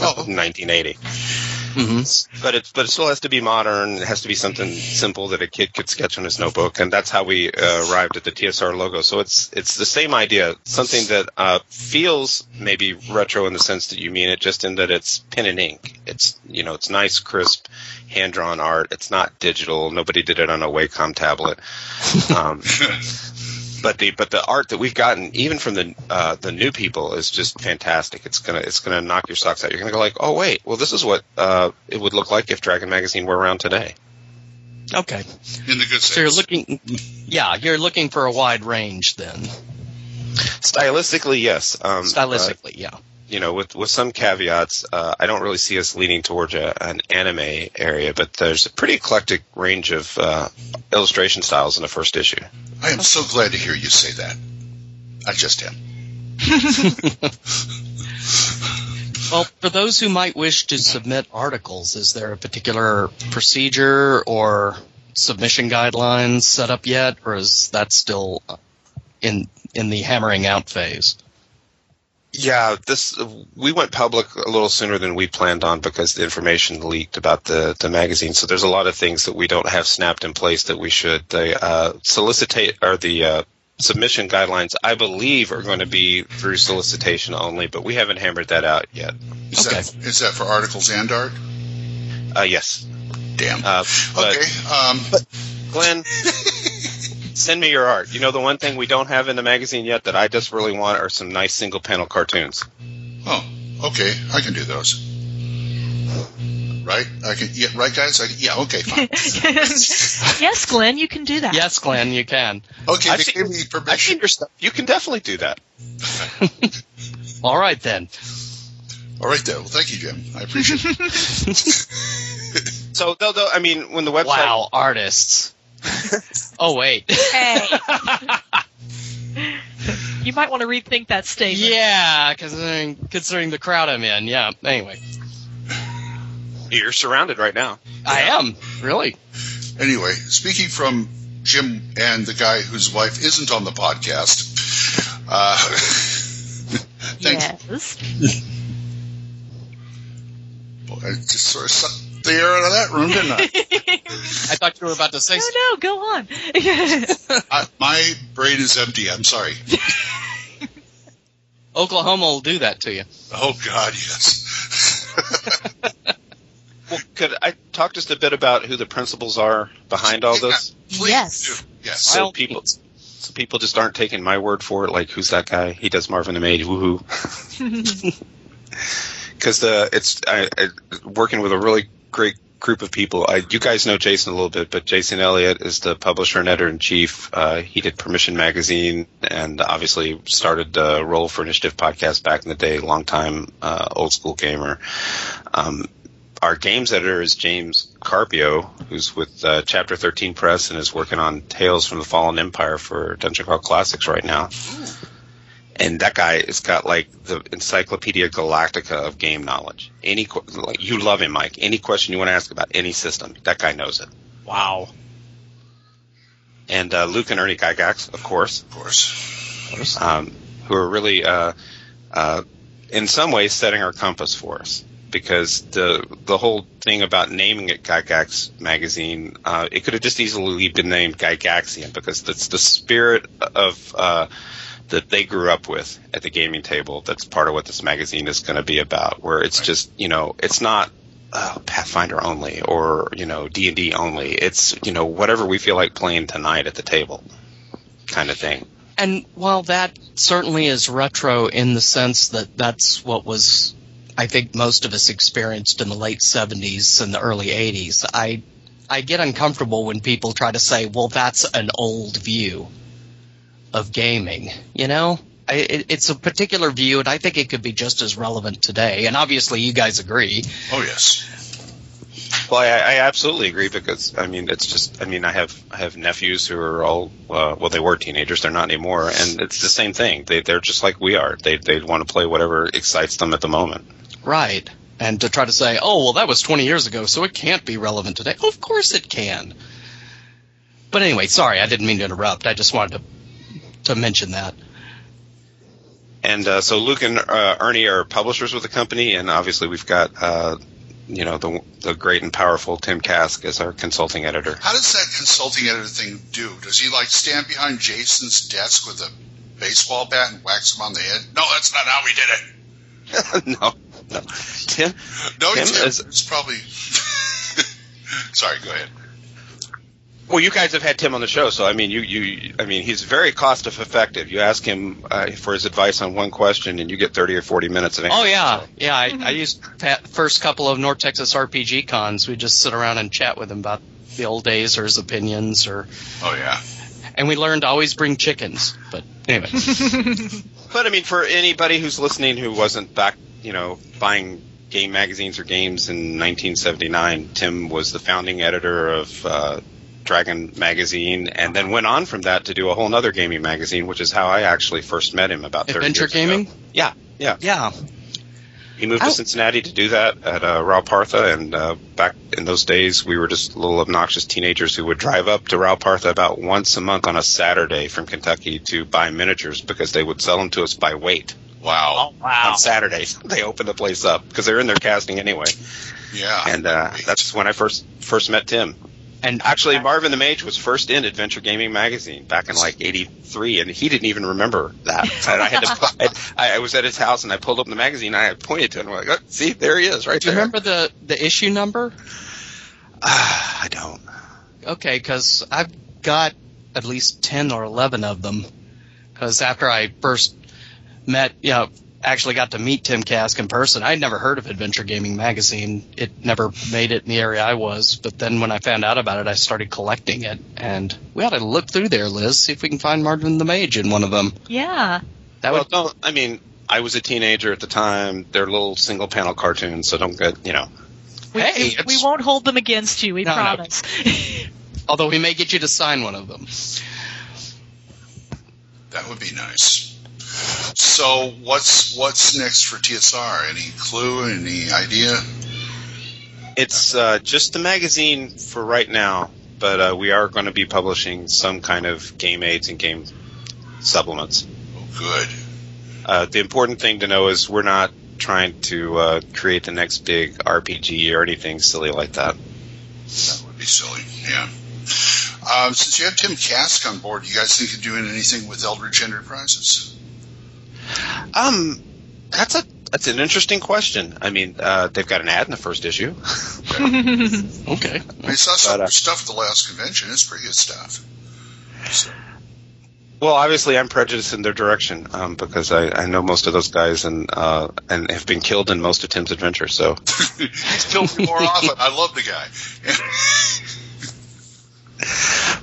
Oh. in 1980 Mhm. but it but it still has to be modern. It has to be something simple that a kid could sketch on his notebook, and that's how we uh, arrived at the TSR logo. So it's it's the same idea, something that uh, feels maybe retro in the sense that you mean it, just in that it's pen and ink. It's you know it's nice, crisp, hand drawn art. It's not digital. Nobody did it on a Wacom tablet. [LAUGHS] Um, but the but the art that we've gotten even from the uh, the new people is just fantastic. It's gonna it's gonna knock your socks out. You're gonna go like, oh wait, well this is what uh, it would look like if Dragon Magazine were around today. okay. In the good sense. So you're looking, yeah, you're looking for a wide range then, Stylistically, yes. Um, uh, stylistically, yeah. You know, with with some caveats, uh, I don't really see us leaning towards a, an anime area, but there's a pretty eclectic range of uh, illustration styles in the first issue. I am so glad to hear you say that. I just am. [LAUGHS] Well, for those who might wish to submit articles, is there a particular procedure or submission guidelines set up yet, or is that still in in the hammering out phase? Yeah, this we went public a little sooner than we planned on because the information leaked about the the magazine. So there's a lot of things that we don't have snapped in place that we should. The uh, solicitate or the uh, submission guidelines, I believe, are going to be through solicitation only, but we haven't hammered that out yet. Is Okay. that is that for articles and art? Uh, yes, Damn. uh, but okay. Um, Glenn, send me your art. You know, the one thing we don't have in the magazine yet that I just really want are some nice single panel cartoons. oh, okay. I can do those. Right? I can. Yeah. Right, guys. I, yeah. Okay. Fine. [LAUGHS] yes, Glenn, you can do that. Yes, Glenn, you can. Okay. I've They seen- gave me I've permission. seen your stuff. You can definitely do that. [LAUGHS] All right then. All right, then. Well, thank you, Jim. I appreciate it. [LAUGHS] So, though, though, I mean, when the website Wow, artists. [LAUGHS] oh wait. Hey. [LAUGHS] you might want to rethink that statement. yeah, considering considering the crowd I'm in. Yeah. Anyway, you're surrounded right now. I am really. Anyway, speaking from Jim and the guy whose wife isn't on the podcast. Uh, [LAUGHS] thanks. Yes. Boy, I just sort of sucked the air out of that room, didn't I? [LAUGHS] I thought you were about to say. no, no, go on. [LAUGHS] I my brain is empty. I'm sorry. [LAUGHS] Oklahoma will do that to you. Oh God, yes. Well, could I talk just a bit about who the principals are behind all this? Please Yes. Yes. So Wild people, Beats. so people just aren't taking my word for it. Like, who's that guy? He does Marvin the Mage. Woohoo! Because the it's I, I, working with a really great group of people. I, you guys know Jason a little bit, but Jason Elliott is the publisher and editor in chief. Uh, he did Permission Magazine and obviously started the Roll for Initiative podcast back in the day. Long time uh, old school gamer. Um, our games editor is James Carpio, who's with uh, Chapter 13 Press and is working on Tales from the Fallen Empire for Dungeon Crawl Classics right now. And that guy has got like the Encyclopedia Galactica of game knowledge. Any like you love him, Mike. Any question you want to ask about any system, that guy knows it. Wow. And uh, Luke and Ernie Gygax, of course. Of course. Um, who are really, uh, uh, in some ways, setting our compass for us. Because the the whole thing about naming it Gygax magazine, uh, it could have just easily been named Gygaxian because that's the spirit of uh, that they grew up with at the gaming table. That's part of what this magazine is going to be about. Where it's just you know it's not uh, Pathfinder only or you know D and D only. It's you know whatever we feel like playing tonight at the table, kind of thing. And while that certainly is retro in the sense that that's what was, I think, most of us experienced in the late 70s and the early 80s, I, I get uncomfortable when people try to say, well, that's an old view of gaming, you know? I, it, it's a particular view, and I think it could be just as relevant today. And obviously, you guys agree. Oh yes. Well, I, I absolutely agree because I mean it's just I mean I have I have nephews who are all uh, well they were teenagers they're not anymore and it's the same thing they they're just like we are they they want to play whatever excites them at the moment. Right. And to try to say, oh, well, that was 20 years ago, so it can't be relevant today. Of course it can. But anyway, sorry, I didn't mean to interrupt. I just wanted to, to mention that. And uh, so Luke and uh, Ernie are publishers with the company, and obviously we've got uh, you know the the great and powerful Tim Kask as our consulting editor. How does that consulting editor thing do? Does he like stand behind Jason's desk with a baseball bat and whacks him on the head? No, that's not how we did it. [LAUGHS] no, no, Tim. No, Tim Tim, is- it's probably. [LAUGHS] Sorry, go ahead. Well, you guys have had Tim on the show, so I mean, you, you, I mean, he's very cost effective. You ask him uh, for his advice on one question, and you get thirty or forty minutes of answer. Oh, yeah. Yeah, I, I used Pat, first couple of North Texas RPG cons. We just sit around and chat with him about the old days or his opinions, or Oh yeah. and we learned to always bring chickens. But anyway, [LAUGHS] But I mean, for anybody who's listening who wasn't back, you know, buying game magazines or games in 1979, Tim was the founding editor of uh, Dragon magazine, and then went on from that to do a whole other gaming magazine, which is how I actually first met him about 30 adventure years ago. gaming. Yeah, yeah. Yeah, He moved to Cincinnati to do that at uh, Ral Partha, and uh, back in those days, we were just little obnoxious teenagers who would drive up to Ral Partha about once a month on a Saturday from Kentucky to buy miniatures because they would sell them to us by weight Wow. wow. on Saturdays. [LAUGHS] They opened the place up because they're in there casting anyway, Yeah. and uh, that's when I first first met Tim. And Actually, Marvin the Mage was first in Adventure Gaming magazine back in like '83, and he didn't even remember that. [LAUGHS] And I had to. I, I was at his house, and I pulled up the magazine, and I pointed to it, and I'm like, oh, "See, there he is, right there. do you there." remember the the issue number? Ah, I don't. Okay, because I've got at least 10 or 11 of them. Because after I first met, you know, actually got to meet Tim Kask in person, I'd never heard of Adventure Gaming Magazine. It never made it in the area I was. But then when I found out about it, I started collecting it. And we ought to look through there, Liz, see if we can find Marvin the Mage in one of them. Yeah. That well, would. don't. I mean, I was a teenager at the time. They're little single panel cartoons, so don't get you know. We, Hey, we, we won't hold them against you, we No, no. promise. [LAUGHS] Although we may get you to sign one of them. That would be nice. So what's what's next for TSR? Any clue? Any idea? It's uh, just the magazine for right now, but uh, we are going to be publishing some kind of game aids and game supplements. Oh, good. Uh, the important thing to know is we're not trying to uh, create the next big RPG or anything silly like that. That would be silly. Yeah. Um, since you have Tim Kask on board, do you guys think of doing anything with Eldritch Enterprises? Um, that's a that's an interesting question. I mean, uh, they've got an ad in the first issue. [LAUGHS] Okay. I saw some But, uh, stuff at the last convention. It's pretty good stuff. So, Well, obviously, I'm prejudiced in their direction um, because I, I know most of those guys and uh, and have been killed in most of Tim's adventures. So [LAUGHS] he's killed me more often. I love the guy. [LAUGHS]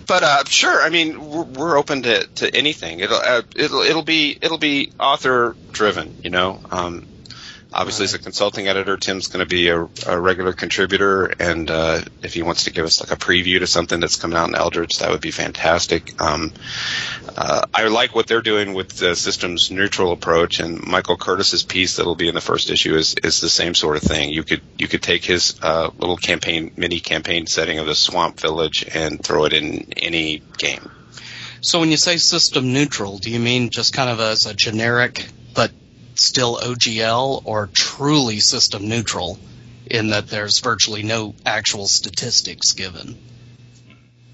But uh, sure, I mean we're, we're open to, to anything. It'll uh, it'll it'll be it'll be author driven, you know. Um, obviously, as a consulting editor, Tim's going to be a, a regular contributor, and uh, if he wants to give us like a preview to something that's coming out in Eldritch, that would be fantastic. Um, uh, I like what they're doing with the systems neutral approach, and Michael Curtis's piece that'll be in the first issue is is the same sort of thing. You could you could take his uh, little campaign mini campaign setting of the Swamp Village and throw it in any game. So when you say system neutral, do you mean just kind of as a generic still OGL or truly system neutral in that there's virtually no actual statistics given?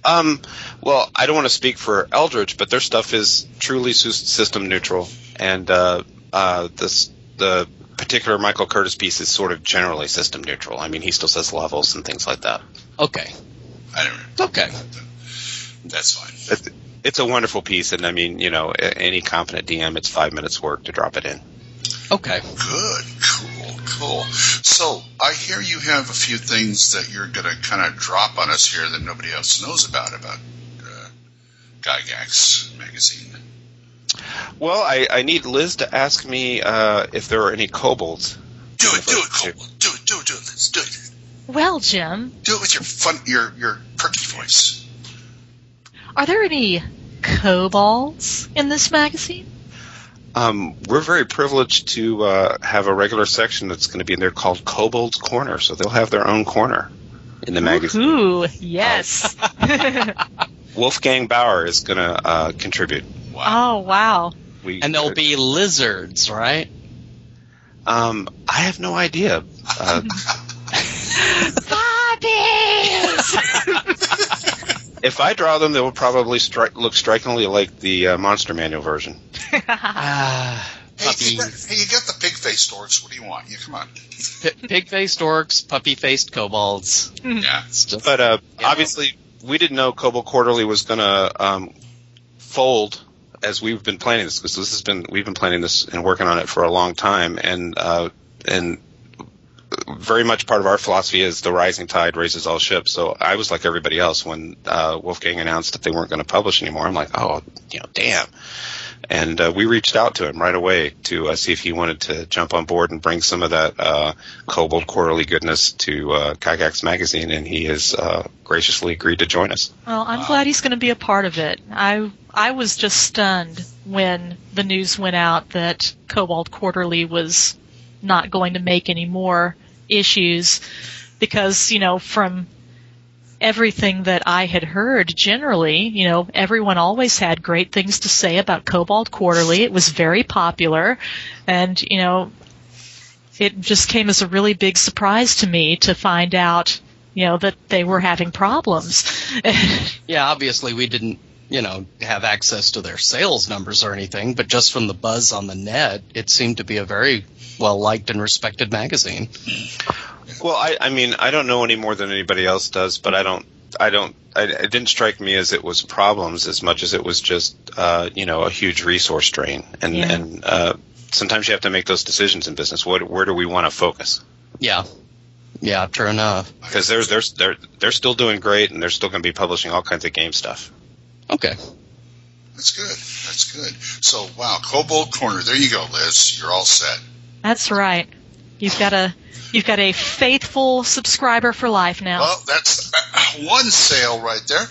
Um, well, I don't want to speak for Eldritch, but their stuff is truly system neutral, and uh, uh, this the particular Michael Curtis piece is sort of generally system neutral. I mean, he still says levels and things like that. Okay. I don't Okay. That's fine. It's, it's a wonderful piece, and I mean, you know, any competent DM, it's five minutes work to drop it in. Okay. Good. Cool. Cool. So I hear you have a few things that you're going to kind of drop on us here that nobody else knows about about uh, Gygax magazine. Well, I, I need Liz to ask me uh, if there are any kobolds. Do it. Do it, Cole. Do it. Do it. Do it. Let's do it. Well, Jim, Do it with your fun, your your perky voice. are there any kobolds in this magazine? Um, we're very privileged to uh, have a regular section that's going to be in there called Kobold's Corner, so they'll have their own corner in the magazine. Ooh, yes. [LAUGHS] Wolfgang Baur is going to uh, contribute. Wow. oh, wow. We, And there'll be lizards, right? Um, I have no idea. Uh, [LAUGHS] Puppies! [LAUGHS] if I draw them, they will probably stri- look strikingly like the uh, Monster Manual version. [LAUGHS] Ah, Hey, you got, hey, you got the pig faced dorks. What do you want? Yeah, come on. pi- pig-faced orcs, puppy-faced kobolds. Yeah. Just, But uh, Yeah. obviously, we didn't know Kobold Quarterly was going to um, fold as we've been planning this because this has been we've been planning this and working on it for a long time, and uh, and very much part of our philosophy is the rising tide raises all ships. So I was like everybody else when uh, Wolfgang announced that they weren't going to publish anymore. I'm like, oh, you know, damn. And uh, we reached out to him right away to uh, see if he wanted to jump on board and bring some of that uh, Kobold Quarterly goodness to uh, Gygax magazine, and he has uh, graciously agreed to join us. Well, I'm glad he's going to be a part of it. I I was just stunned when the news went out that Kobold Quarterly was not going to make any more issues because, you know, from everything that I had heard generally, you know, everyone always had great things to say about Kobold Quarterly. It was very popular and, you know, it just came as a really big surprise to me to find out, you know, that they were having problems. [LAUGHS] yeah, obviously we didn't, you know, have access to their sales numbers or anything, but just from the buzz on the net, it seemed to be a very well liked and respected magazine. Well, I, I mean, I don't know any more than anybody else does, but I don't, I don't, I, it didn't strike me as it was problems as much as it was just, uh, you know, a huge resource drain. And, Yeah. and, uh, sometimes you have to make those decisions in business. What, where do we want to focus? Yeah. Yeah, true enough. Because they're, they're, they're, they're still doing great and they're still going to be publishing all kinds of game stuff. Okay. That's good. That's good. So, wow, Kobold Corner. There you go, Liz. You're all set. That's right. You've got a you've got a faithful subscriber for life now. Well, that's uh, one sale right there. [LAUGHS]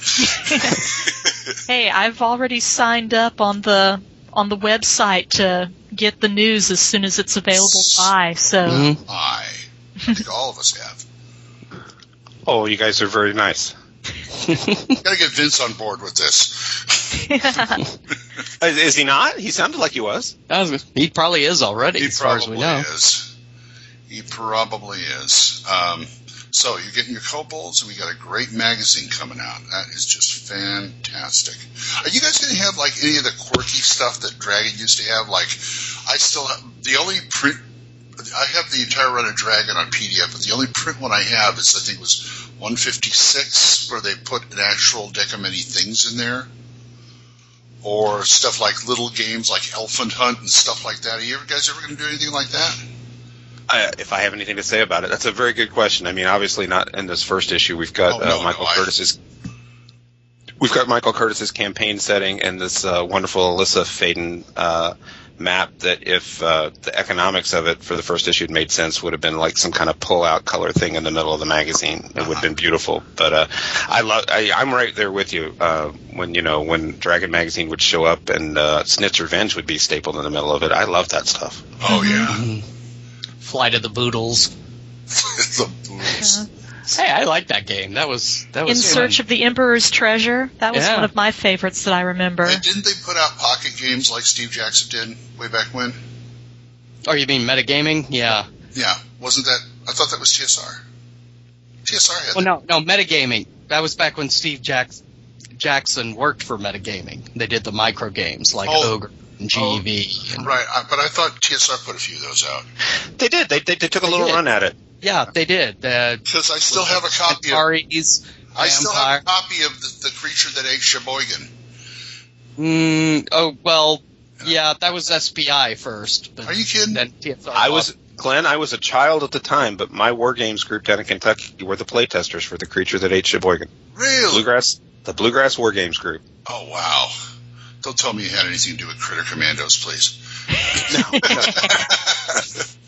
[LAUGHS] Hey, I've already signed up on the on the website to get the news as soon as it's available to buy. So Mhm. I think all of us have. Oh, you guys are very nice. Got to get Vince on board with this. [LAUGHS] Is, is he not? He sounded like he was. Was- he probably is already, He as far as we probably know. is. He probably is. Um, so you're getting your kobolds, and we got a great magazine coming out. That is just fantastic. Are you guys going to have like any of the quirky stuff that Dragon used to have? Like, I still have the only print. I have the entire run of Dragon on PDF, but the only print one I have is I think it was 156, where they put an actual deck of many things in there. Or stuff like little games like Elephant Hunt and stuff like that. Are you guys ever going to do anything like that? I, if I have anything to say about it, that's a very good question. I mean, obviously not in this first issue. We've got Oh, no, uh, Michael no, Curtis's. We've got Michael Curtis's campaign setting and this uh, wonderful Alyssa Faden uh, map. That if uh, the economics of it for the first issue had made sense, would have been like some kind of pull-out color thing in the middle of the magazine. It would have been beautiful. But uh, I love. I, I'm right there with you. Uh, when you know when Dragon magazine would show up and uh, Snit's Revenge would be stapled in the middle of it. I love that stuff. Oh yeah, Flight of the Boodles. [LAUGHS] the boobs. Hey, I like that game. That was that In was Search of the Emperor's Treasure. That was Yeah. one of my favorites that I remember. And didn't they put out pocket games like Steve Jackson did way back when? Oh, you mean metagaming? Yeah. Yeah, wasn't that? I thought that was TSR. TSR had. Well, no, no, metagaming. That was back when Steve Jacks- Jackson worked for metagaming. They did the micro games like Oh. Ogre and GEV. Oh. and- Right, I, but I thought TSR put a few of those out They did. They, they, they took a They little did. run at it. Yeah, they did. Because I still have a copy. Of, I still have a copy of the, the creature that ate Sheboygan. Mm, oh well, yeah, that was SPI first. But Are you kidding? Then TSR. I was Glenn. I was a child at the time, but my war games group down in Kentucky were the playtesters for the creature that ate Sheboygan. Really? Bluegrass, the Bluegrass War Games group. Oh wow! Don't tell me you had anything to do with Critter Commandos, please. [LAUGHS] [LAUGHS]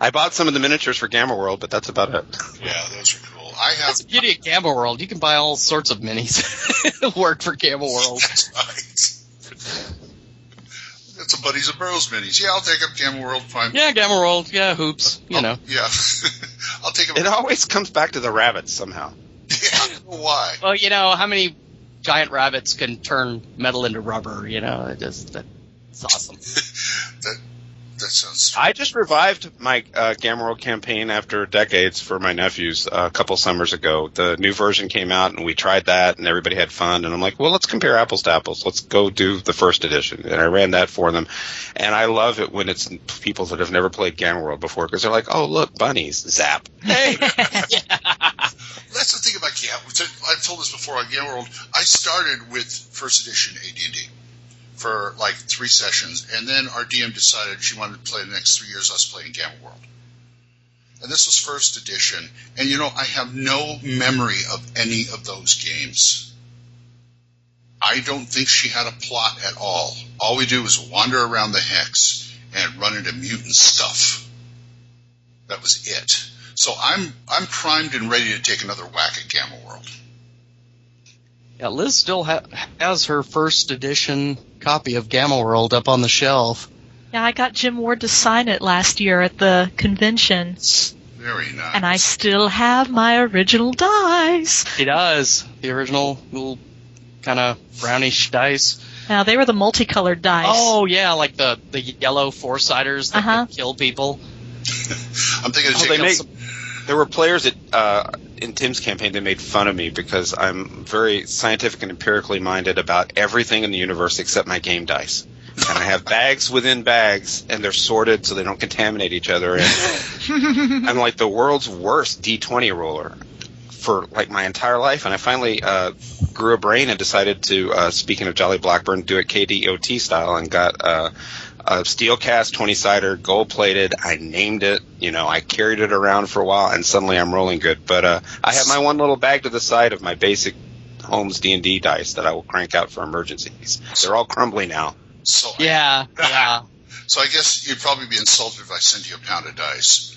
I bought some of the miniatures for Gamma World, but that's about it. Yeah, those are cool. I have. That's the beauty of Gamma World. You can buy all sorts of minis. [LAUGHS] Work for Gamma World. [LAUGHS] That's right. Got some buddies of Burroughs minis. Yeah, I'll take up Gamma World, fine. Yeah, Gamma World. Yeah, hoops. You I'll- know. Yeah, [LAUGHS] I'll take them. It always comes back to the rabbits somehow. Yeah, I don't know why? Well, you know how many giant rabbits can turn metal into rubber? You know, it just that's awesome. That that sounds. I just revived my uh, Gamma campaign after decades for my nephews uh, a couple summers ago. The new version came out, and we tried that, and everybody had fun. And I'm like, well, let's compare apples to apples. Let's go do the first edition. And I ran that for them, and I love it when it's people that have never played Gamma World before because they're like, oh, look, bunnies, zap. Hey, [LAUGHS] [LAUGHS] That's the thing about Gamma. I've told this before on Gamma World. I started with first edition AD&D for like three sessions, and then our DM decided she wanted to play the next three years us playing Gamma World. And this was first edition, and you know I have no memory of any of those games. I don't think she had a plot at all. All we do is wander around the hex and run into mutant stuff. That was it. So I'm I'm primed and ready to take another whack at Gamma World. Yeah, Liz still ha- has her first edition copy of Gamma World up on the shelf. Yeah, I got Jim Ward to sign it last year at the convention, Very nice. and I still have my original dice. He does the original little kind of brownish dice. Now they were the multicolored dice. Oh yeah, like the the yellow four siders that Uh-huh. can kill people. [LAUGHS] I'm thinking of Oh, they taking make- some- there were players that uh, in Tim's campaign they made fun of me because I'm very scientific and empirically minded about everything in the universe except my game dice. And I have bags within bags, and they're sorted so they don't contaminate each other. And [LAUGHS] I'm like the world's worst D20 roller for like my entire life. And I finally uh, grew a brain and decided to, uh, speaking of Jolly Blackburn, do it KDOT style and got uh, a steel cast 20 sider, gold plated. I named it. You know, I carried it around for a while, and suddenly I'm rolling good. But uh, I have my one little bag to the side of my basic Holmes D and D dice that I will crank out for emergencies. They're all crumbly now. so I, Yeah, [LAUGHS] yeah. so I guess you'd probably be insulted if I sent you a pound of dice.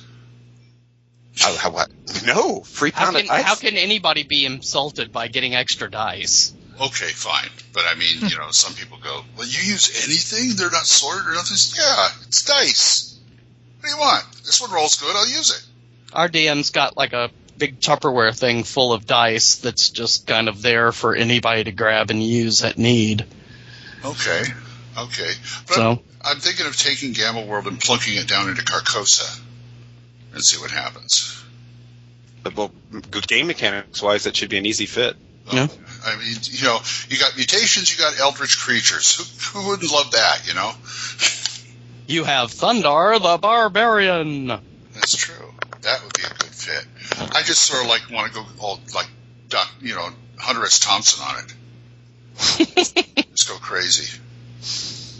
How, how, what? No, free How pound can, of dice. how can anybody be insulted by getting extra dice? Okay, fine. But I mean, you know, [LAUGHS] some people go, "Well, you use anything? They're not sorted or nothing." Yeah, it's dice. What do you want? This one rolls good. I'll use it. Our DM's got like a big Tupperware thing full of dice that's just kind of there for anybody to grab and use at need. Okay, okay. But So- I'm, I'm thinking of taking Gamma World and plunking it down into Carcosa and see what happens. But, well, good game mechanics wise, that should be an easy fit. Yeah. I mean, you know, you got mutations, you got eldritch creatures. Who, who wouldn't love that? You know, You have Thundar the Barbarian. that's true. That would be a good fit. I just sort of like want to go all like, Doc, you know, Hunter S. Thompson on it. [LAUGHS] Just go crazy.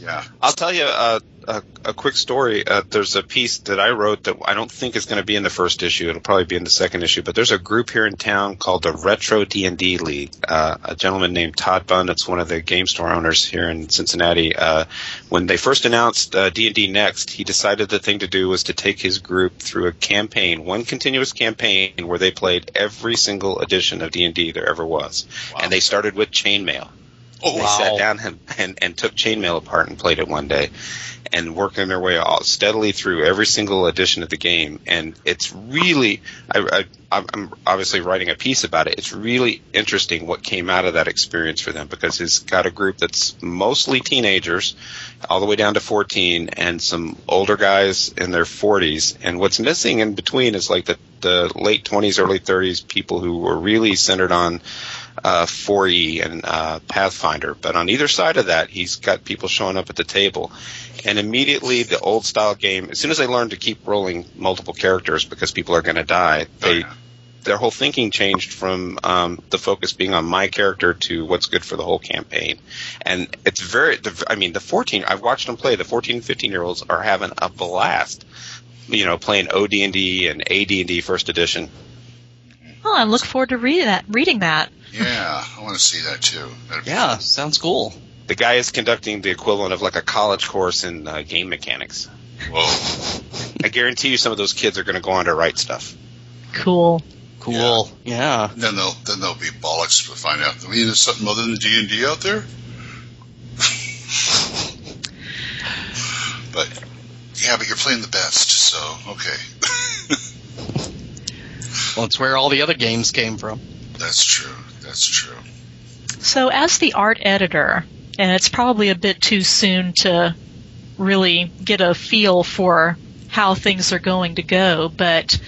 Yeah. I'll tell you uh, a, a quick story. Uh, there's a piece that I wrote that I don't think is going to be in the first issue. It'll probably be in the second issue. But there's a group here in town called the Retro D and D League. Uh, a gentleman named Todd Bunn, that's one of the game store owners here in Cincinnati. Uh, when they first announced uh, D and D Next, he decided the thing to do was to take his group through a campaign, one continuous campaign where they played every single edition of D and D there ever was, and they started with chainmail. Oh, They Wow. sat down and, and, and took chainmail apart and played it one day. and working their way all steadily through every single edition of the game. And it's really, I, I, I'm obviously writing a piece about it. It's really interesting what came out of that experience for them because it's got a group that's mostly teenagers, all the way down to 14, and some older guys in their 40s. And what's missing in between is like the, the late 20s, early 30s people who were really centered on uh, 4E and uh, Pathfinder. But on either side of that, he's got people showing up at the table. And immediately, the old style game, as soon as they learn to keep rolling multiple characters because people are going to die, they. Their whole thinking changed from um, the focus being on my character to what's good for the whole campaign, and it's very. The, I mean, the fourteen. I've watched them play. The 14 and 15 year olds are having a blast. You know, playing OD and D and AD and D first edition. Oh, I look forward to reading that. Reading that. Yeah, I want to see that too. That'd Yeah, fun. sounds cool. The guy is conducting the equivalent of like a college course in uh, game mechanics. Whoa. I guarantee you, some of those kids are going to go on to write stuff. Cool. Cool. Yeah. Then they'll then they'll be bollocks to find out. I mean, there's something other than D and D out there. [LAUGHS] but yeah, but you're playing the best, so okay. [LAUGHS] Well, it's where all the other games came from. That's true. That's true. So, as the art editor, and it's probably a bit too soon to really get a feel for how things are going to go, but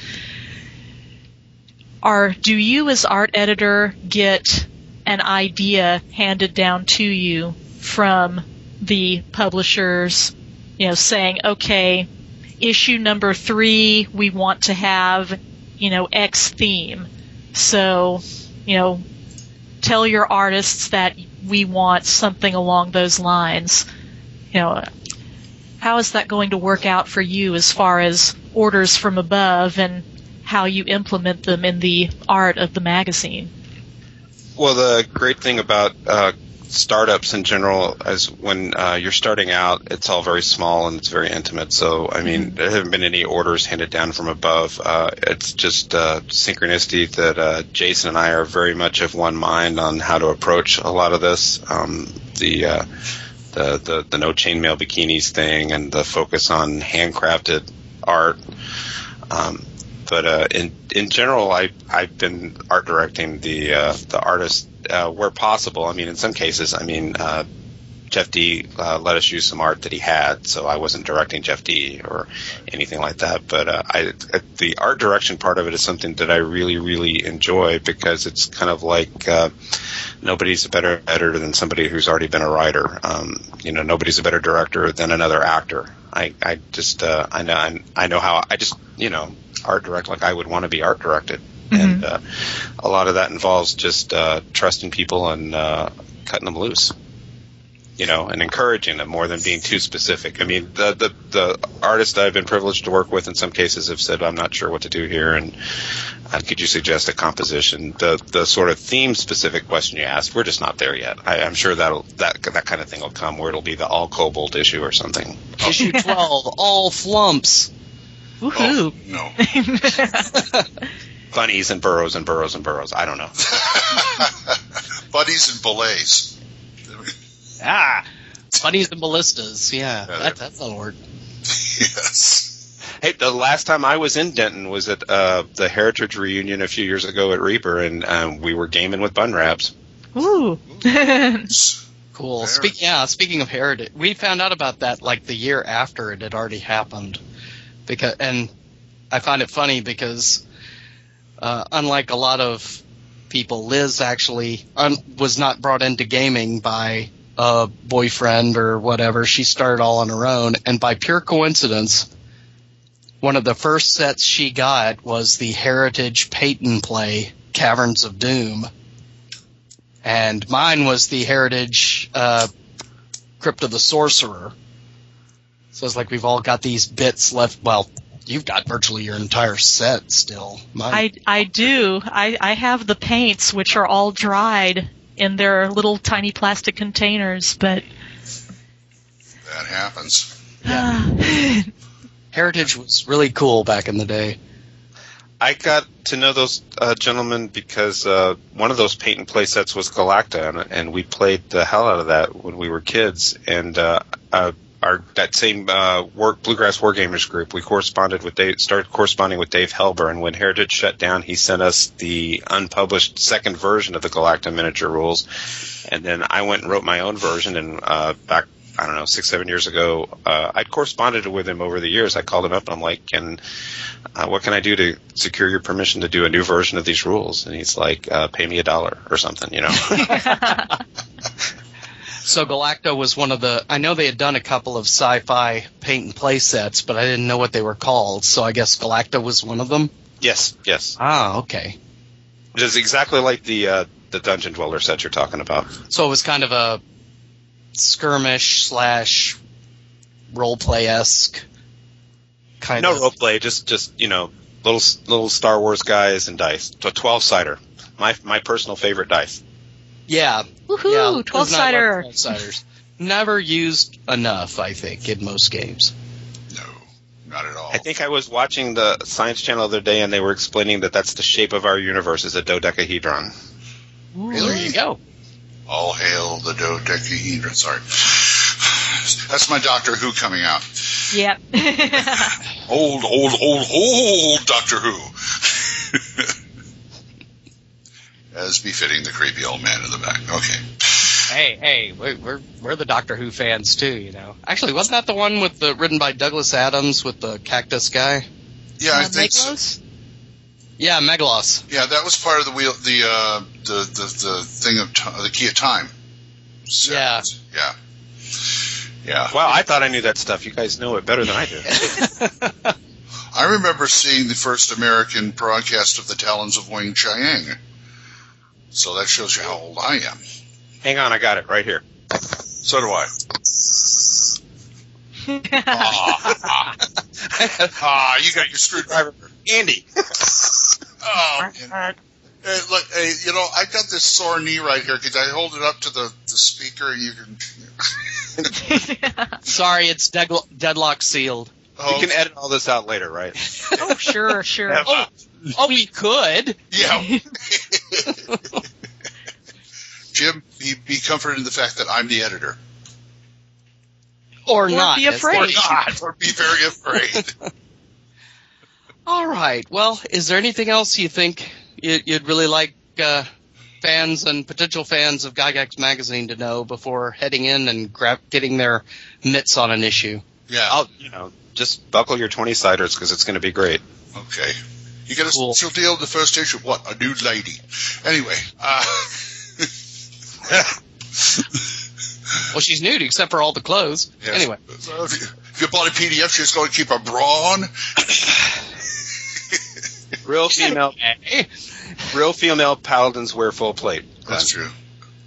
are do you as art editor get an idea handed down to you from the publishers, you know, saying, okay, issue number three, we want to have, you know, X theme. So, you know, tell your artists that we want something along those lines. You know, how is that going to work out for you as far as orders from above and how you implement them in the art of the magazine? Well, the great thing about uh, startups in general is when uh, you're starting out, it's all very small and it's very intimate. So, I mean, there haven't been any orders handed down from above. Uh, it's just uh, synchronicity that uh, Jason and I are very much of one mind on how to approach a lot of this. Um, the uh, the, the the no chainmail bikinis thing and the focus on handcrafted art. Um, but uh, in in general, I I've been art directing the uh, the artist uh, where possible. I mean, in some cases, I mean, uh, Jeff Dee uh, let us use some art that he had, so I wasn't directing Jeff Dee or anything like that. But uh, I the art direction part of it is something that I really really enjoy because it's kind of like. Uh, Nobody's a better editor than somebody who's already been a writer. Um, you know, nobody's a better director than another actor. I, I just, uh, I know, I, I know how. I just, you know, art direct like I would want to be art directed, and uh, a lot of that involves just uh, trusting people and uh, cutting them loose. You know, and encouraging them more than being too specific. I mean, the the the artists I've been privileged to work with in some cases have said, "I'm not sure what to do here," and uh, could you suggest a composition? The the sort of theme specific question you asked, we're just not there yet. I, I'm sure that'll that that kind of thing will come where it'll be the all kobold issue or something. [LAUGHS] Issue 12, all flumps. Woohoo! Oh, no. [LAUGHS] [LAUGHS] Bunnies and burrows and burrows and burrows. I don't know. [LAUGHS] bunnies and billets. Ah, bunnies and ballistas. Yeah, Yeah, that, that's a word. yes. Hey, the last time I was in Denton was at uh, the Heritage reunion a few years ago at Reaper, and um, we were gaming with bun wraps. Ooh. [LAUGHS] Cool. There. Speak, yeah, speaking of heritage, we found out about that like the year after it had already happened. Because, and I find it funny because, uh, unlike a lot of people, Liz actually un- was not brought into gaming by a boyfriend or whatever. She started all on her own, and by pure coincidence, one of the first sets she got was the Heritage Peyton play, Caverns of Doom. And mine was the Heritage uh, Crypt of the Sorcerer. So it's like we've all got these bits left. Well, you've got virtually your entire set still. Mine, I, I do. I, I have the paints, which are all dried in their little tiny plastic containers, but That happens. [SIGHS] Heritage was really cool back in the day. I got to know those uh, gentlemen because uh, one of those paint and play sets was Galacta, and, and we played the hell out of that when we were kids. And uh, uh, our that same uh, work Bluegrass Wargamers group. We corresponded with Dave, started corresponding with Dave Helber, and when Heritage shut down, he sent us the unpublished second version of the Galacta miniature rules, and then I went and wrote my own version. And uh, back I don't know six seven years ago, uh, I'd corresponded with him over the years. I called him up and I'm like, "Can uh, what can I do to secure your permission to do a new version of these rules?" And he's like, uh, "Pay me a dollar or something," you know. [LAUGHS] [LAUGHS] So Galacta was one of the. I know they had done a couple of sci-fi paint and play sets, but I didn't know what they were called. So I guess Galacta was one of them. yes, yes. Ah, okay. It is exactly like the uh, the Dungeon Dweller set you're talking about. So it was kind of a skirmish slash role play esque kind no of. role play, just just you know little little Star Wars guys and dice. So twelve sider, my my personal favorite dice. Yeah, Woohoo! yeah. 12 nine cider. Twelve siders. Never used enough, I think, in most games. No, not at all. I think I was watching the Science Channel the other day, and they were explaining that that's the shape of our universe is a dodecahedron. There you go. All hail the dodecahedron. Sorry. That's my Doctor Who coming out. Yep. [LAUGHS] Old, old, old, old Doctor Who. As befitting the creepy old man in the back. Okay. Hey, hey, we- we're we're the Doctor Who fans too, you know. Actually, wasn't that the one with the written by Douglas Adams with the cactus guy? Yeah, I Uh, think so. Meglos? Yeah, Megalos. Yeah, that was part of the wheel, the uh, the, the the thing of ti the key of time. So, Yeah. yeah, yeah. Wow, I thought I knew that stuff. You guys know it better than I do. [LAUGHS] I remember seeing the first American broadcast of the Talons of Weng-Chiang. So that shows you how old I am. Hang on, I got it right here. So do I. [LAUGHS] ah, ah, you got your screwdriver. Andy. Oh, man. Hey, look, hey, you know, I got this sore knee right here because I hold it up to the, the speaker and you can. [LAUGHS] Sorry, it's deadlo- deadlock sealed. Oh, You can edit all this out later, right? oh, sure, sure. [LAUGHS] Oh, [LAUGHS] Oh, we could. Yeah. [LAUGHS] Jim, be, be comforted in the fact that I'm the editor. Or, Or not. be afraid. Or not, or be very afraid. [LAUGHS] All right. Well, is there anything else you think you- you'd really like uh, fans and potential fans of Gygax magazine to know before heading in and grab, getting their mitts on an issue? Yeah. I'll, you know, just buckle your 20 siders because it's going to be great. Okay. You get a Cool. special deal in the first issue. What? A nude lady. Anyway. Uh, [LAUGHS] Well, she's nude except for all the clothes. yes. Anyway, So if, you, if you bought a PDF, she's going to keep a bra on. [LAUGHS] Real female, real female paladins wear full plate. That's true.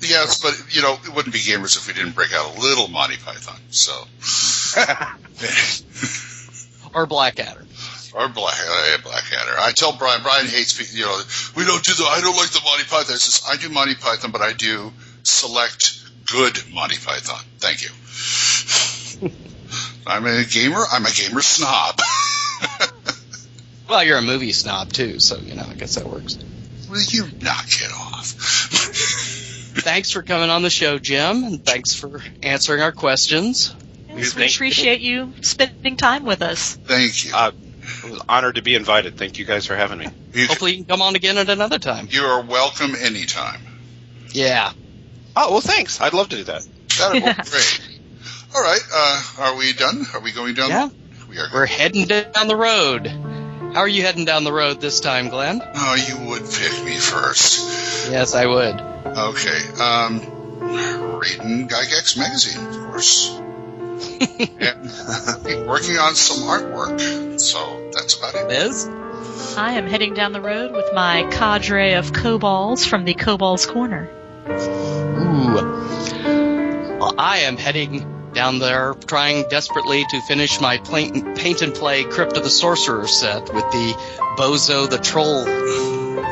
Yes, but you know, it wouldn't be gamers if we didn't break out a little Monty Python. So, [LAUGHS] or Blackadder. Or Black uh, Blackadder. I tell Brian. Brian hates me. You know, we don't do the. I don't like the Monty Python. I says I do Monty Python, but I do select good Monty Python. Thank you. [LAUGHS] I'm a gamer. I'm a gamer snob. [LAUGHS] Well, you're a movie snob too, so you know I guess that works. Will you knock it off? [LAUGHS] Thanks for coming on the show, Jim, and thanks for answering our questions. Yes, we appreciate you spending time with us. Thank you. Uh, I was honored to be invited. Thank you guys for having me. You, Hopefully, you can come on again at another time. you are welcome anytime. Yeah. Oh, well, thanks. I'd love to do that. That'd be [LAUGHS] great. All right. Uh, are we done? Are we going down? Yeah. We are. We're heading down the road. How are you heading down the road this time, Glenn? Oh, you would pick me first. Yes, I would. Okay. Um, reading Gygax magazine, of course. And [LAUGHS] working on some artwork. So that's about it. Liz? I am heading down the road with my cadre of kobolds from the Kobolds Corner. Ooh. Well, I am heading down there trying desperately to finish my paint, paint and play Crypt of the Sorcerer set with the Bozo the Troll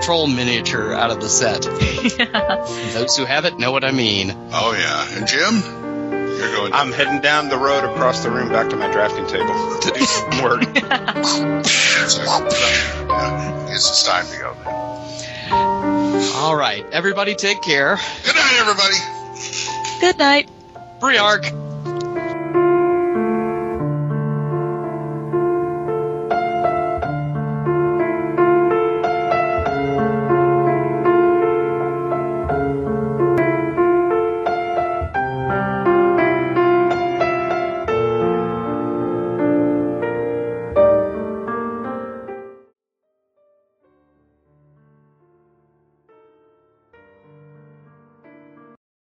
troll miniature out of the set. [LAUGHS] Those who have it know what I mean. Oh yeah. And Jim, you're going. I'm heading down the road across the room back to my drafting table to do some work. yeah, guess it's time to go. Then. All right, everybody take care. Good night, everybody. Good night. Briark.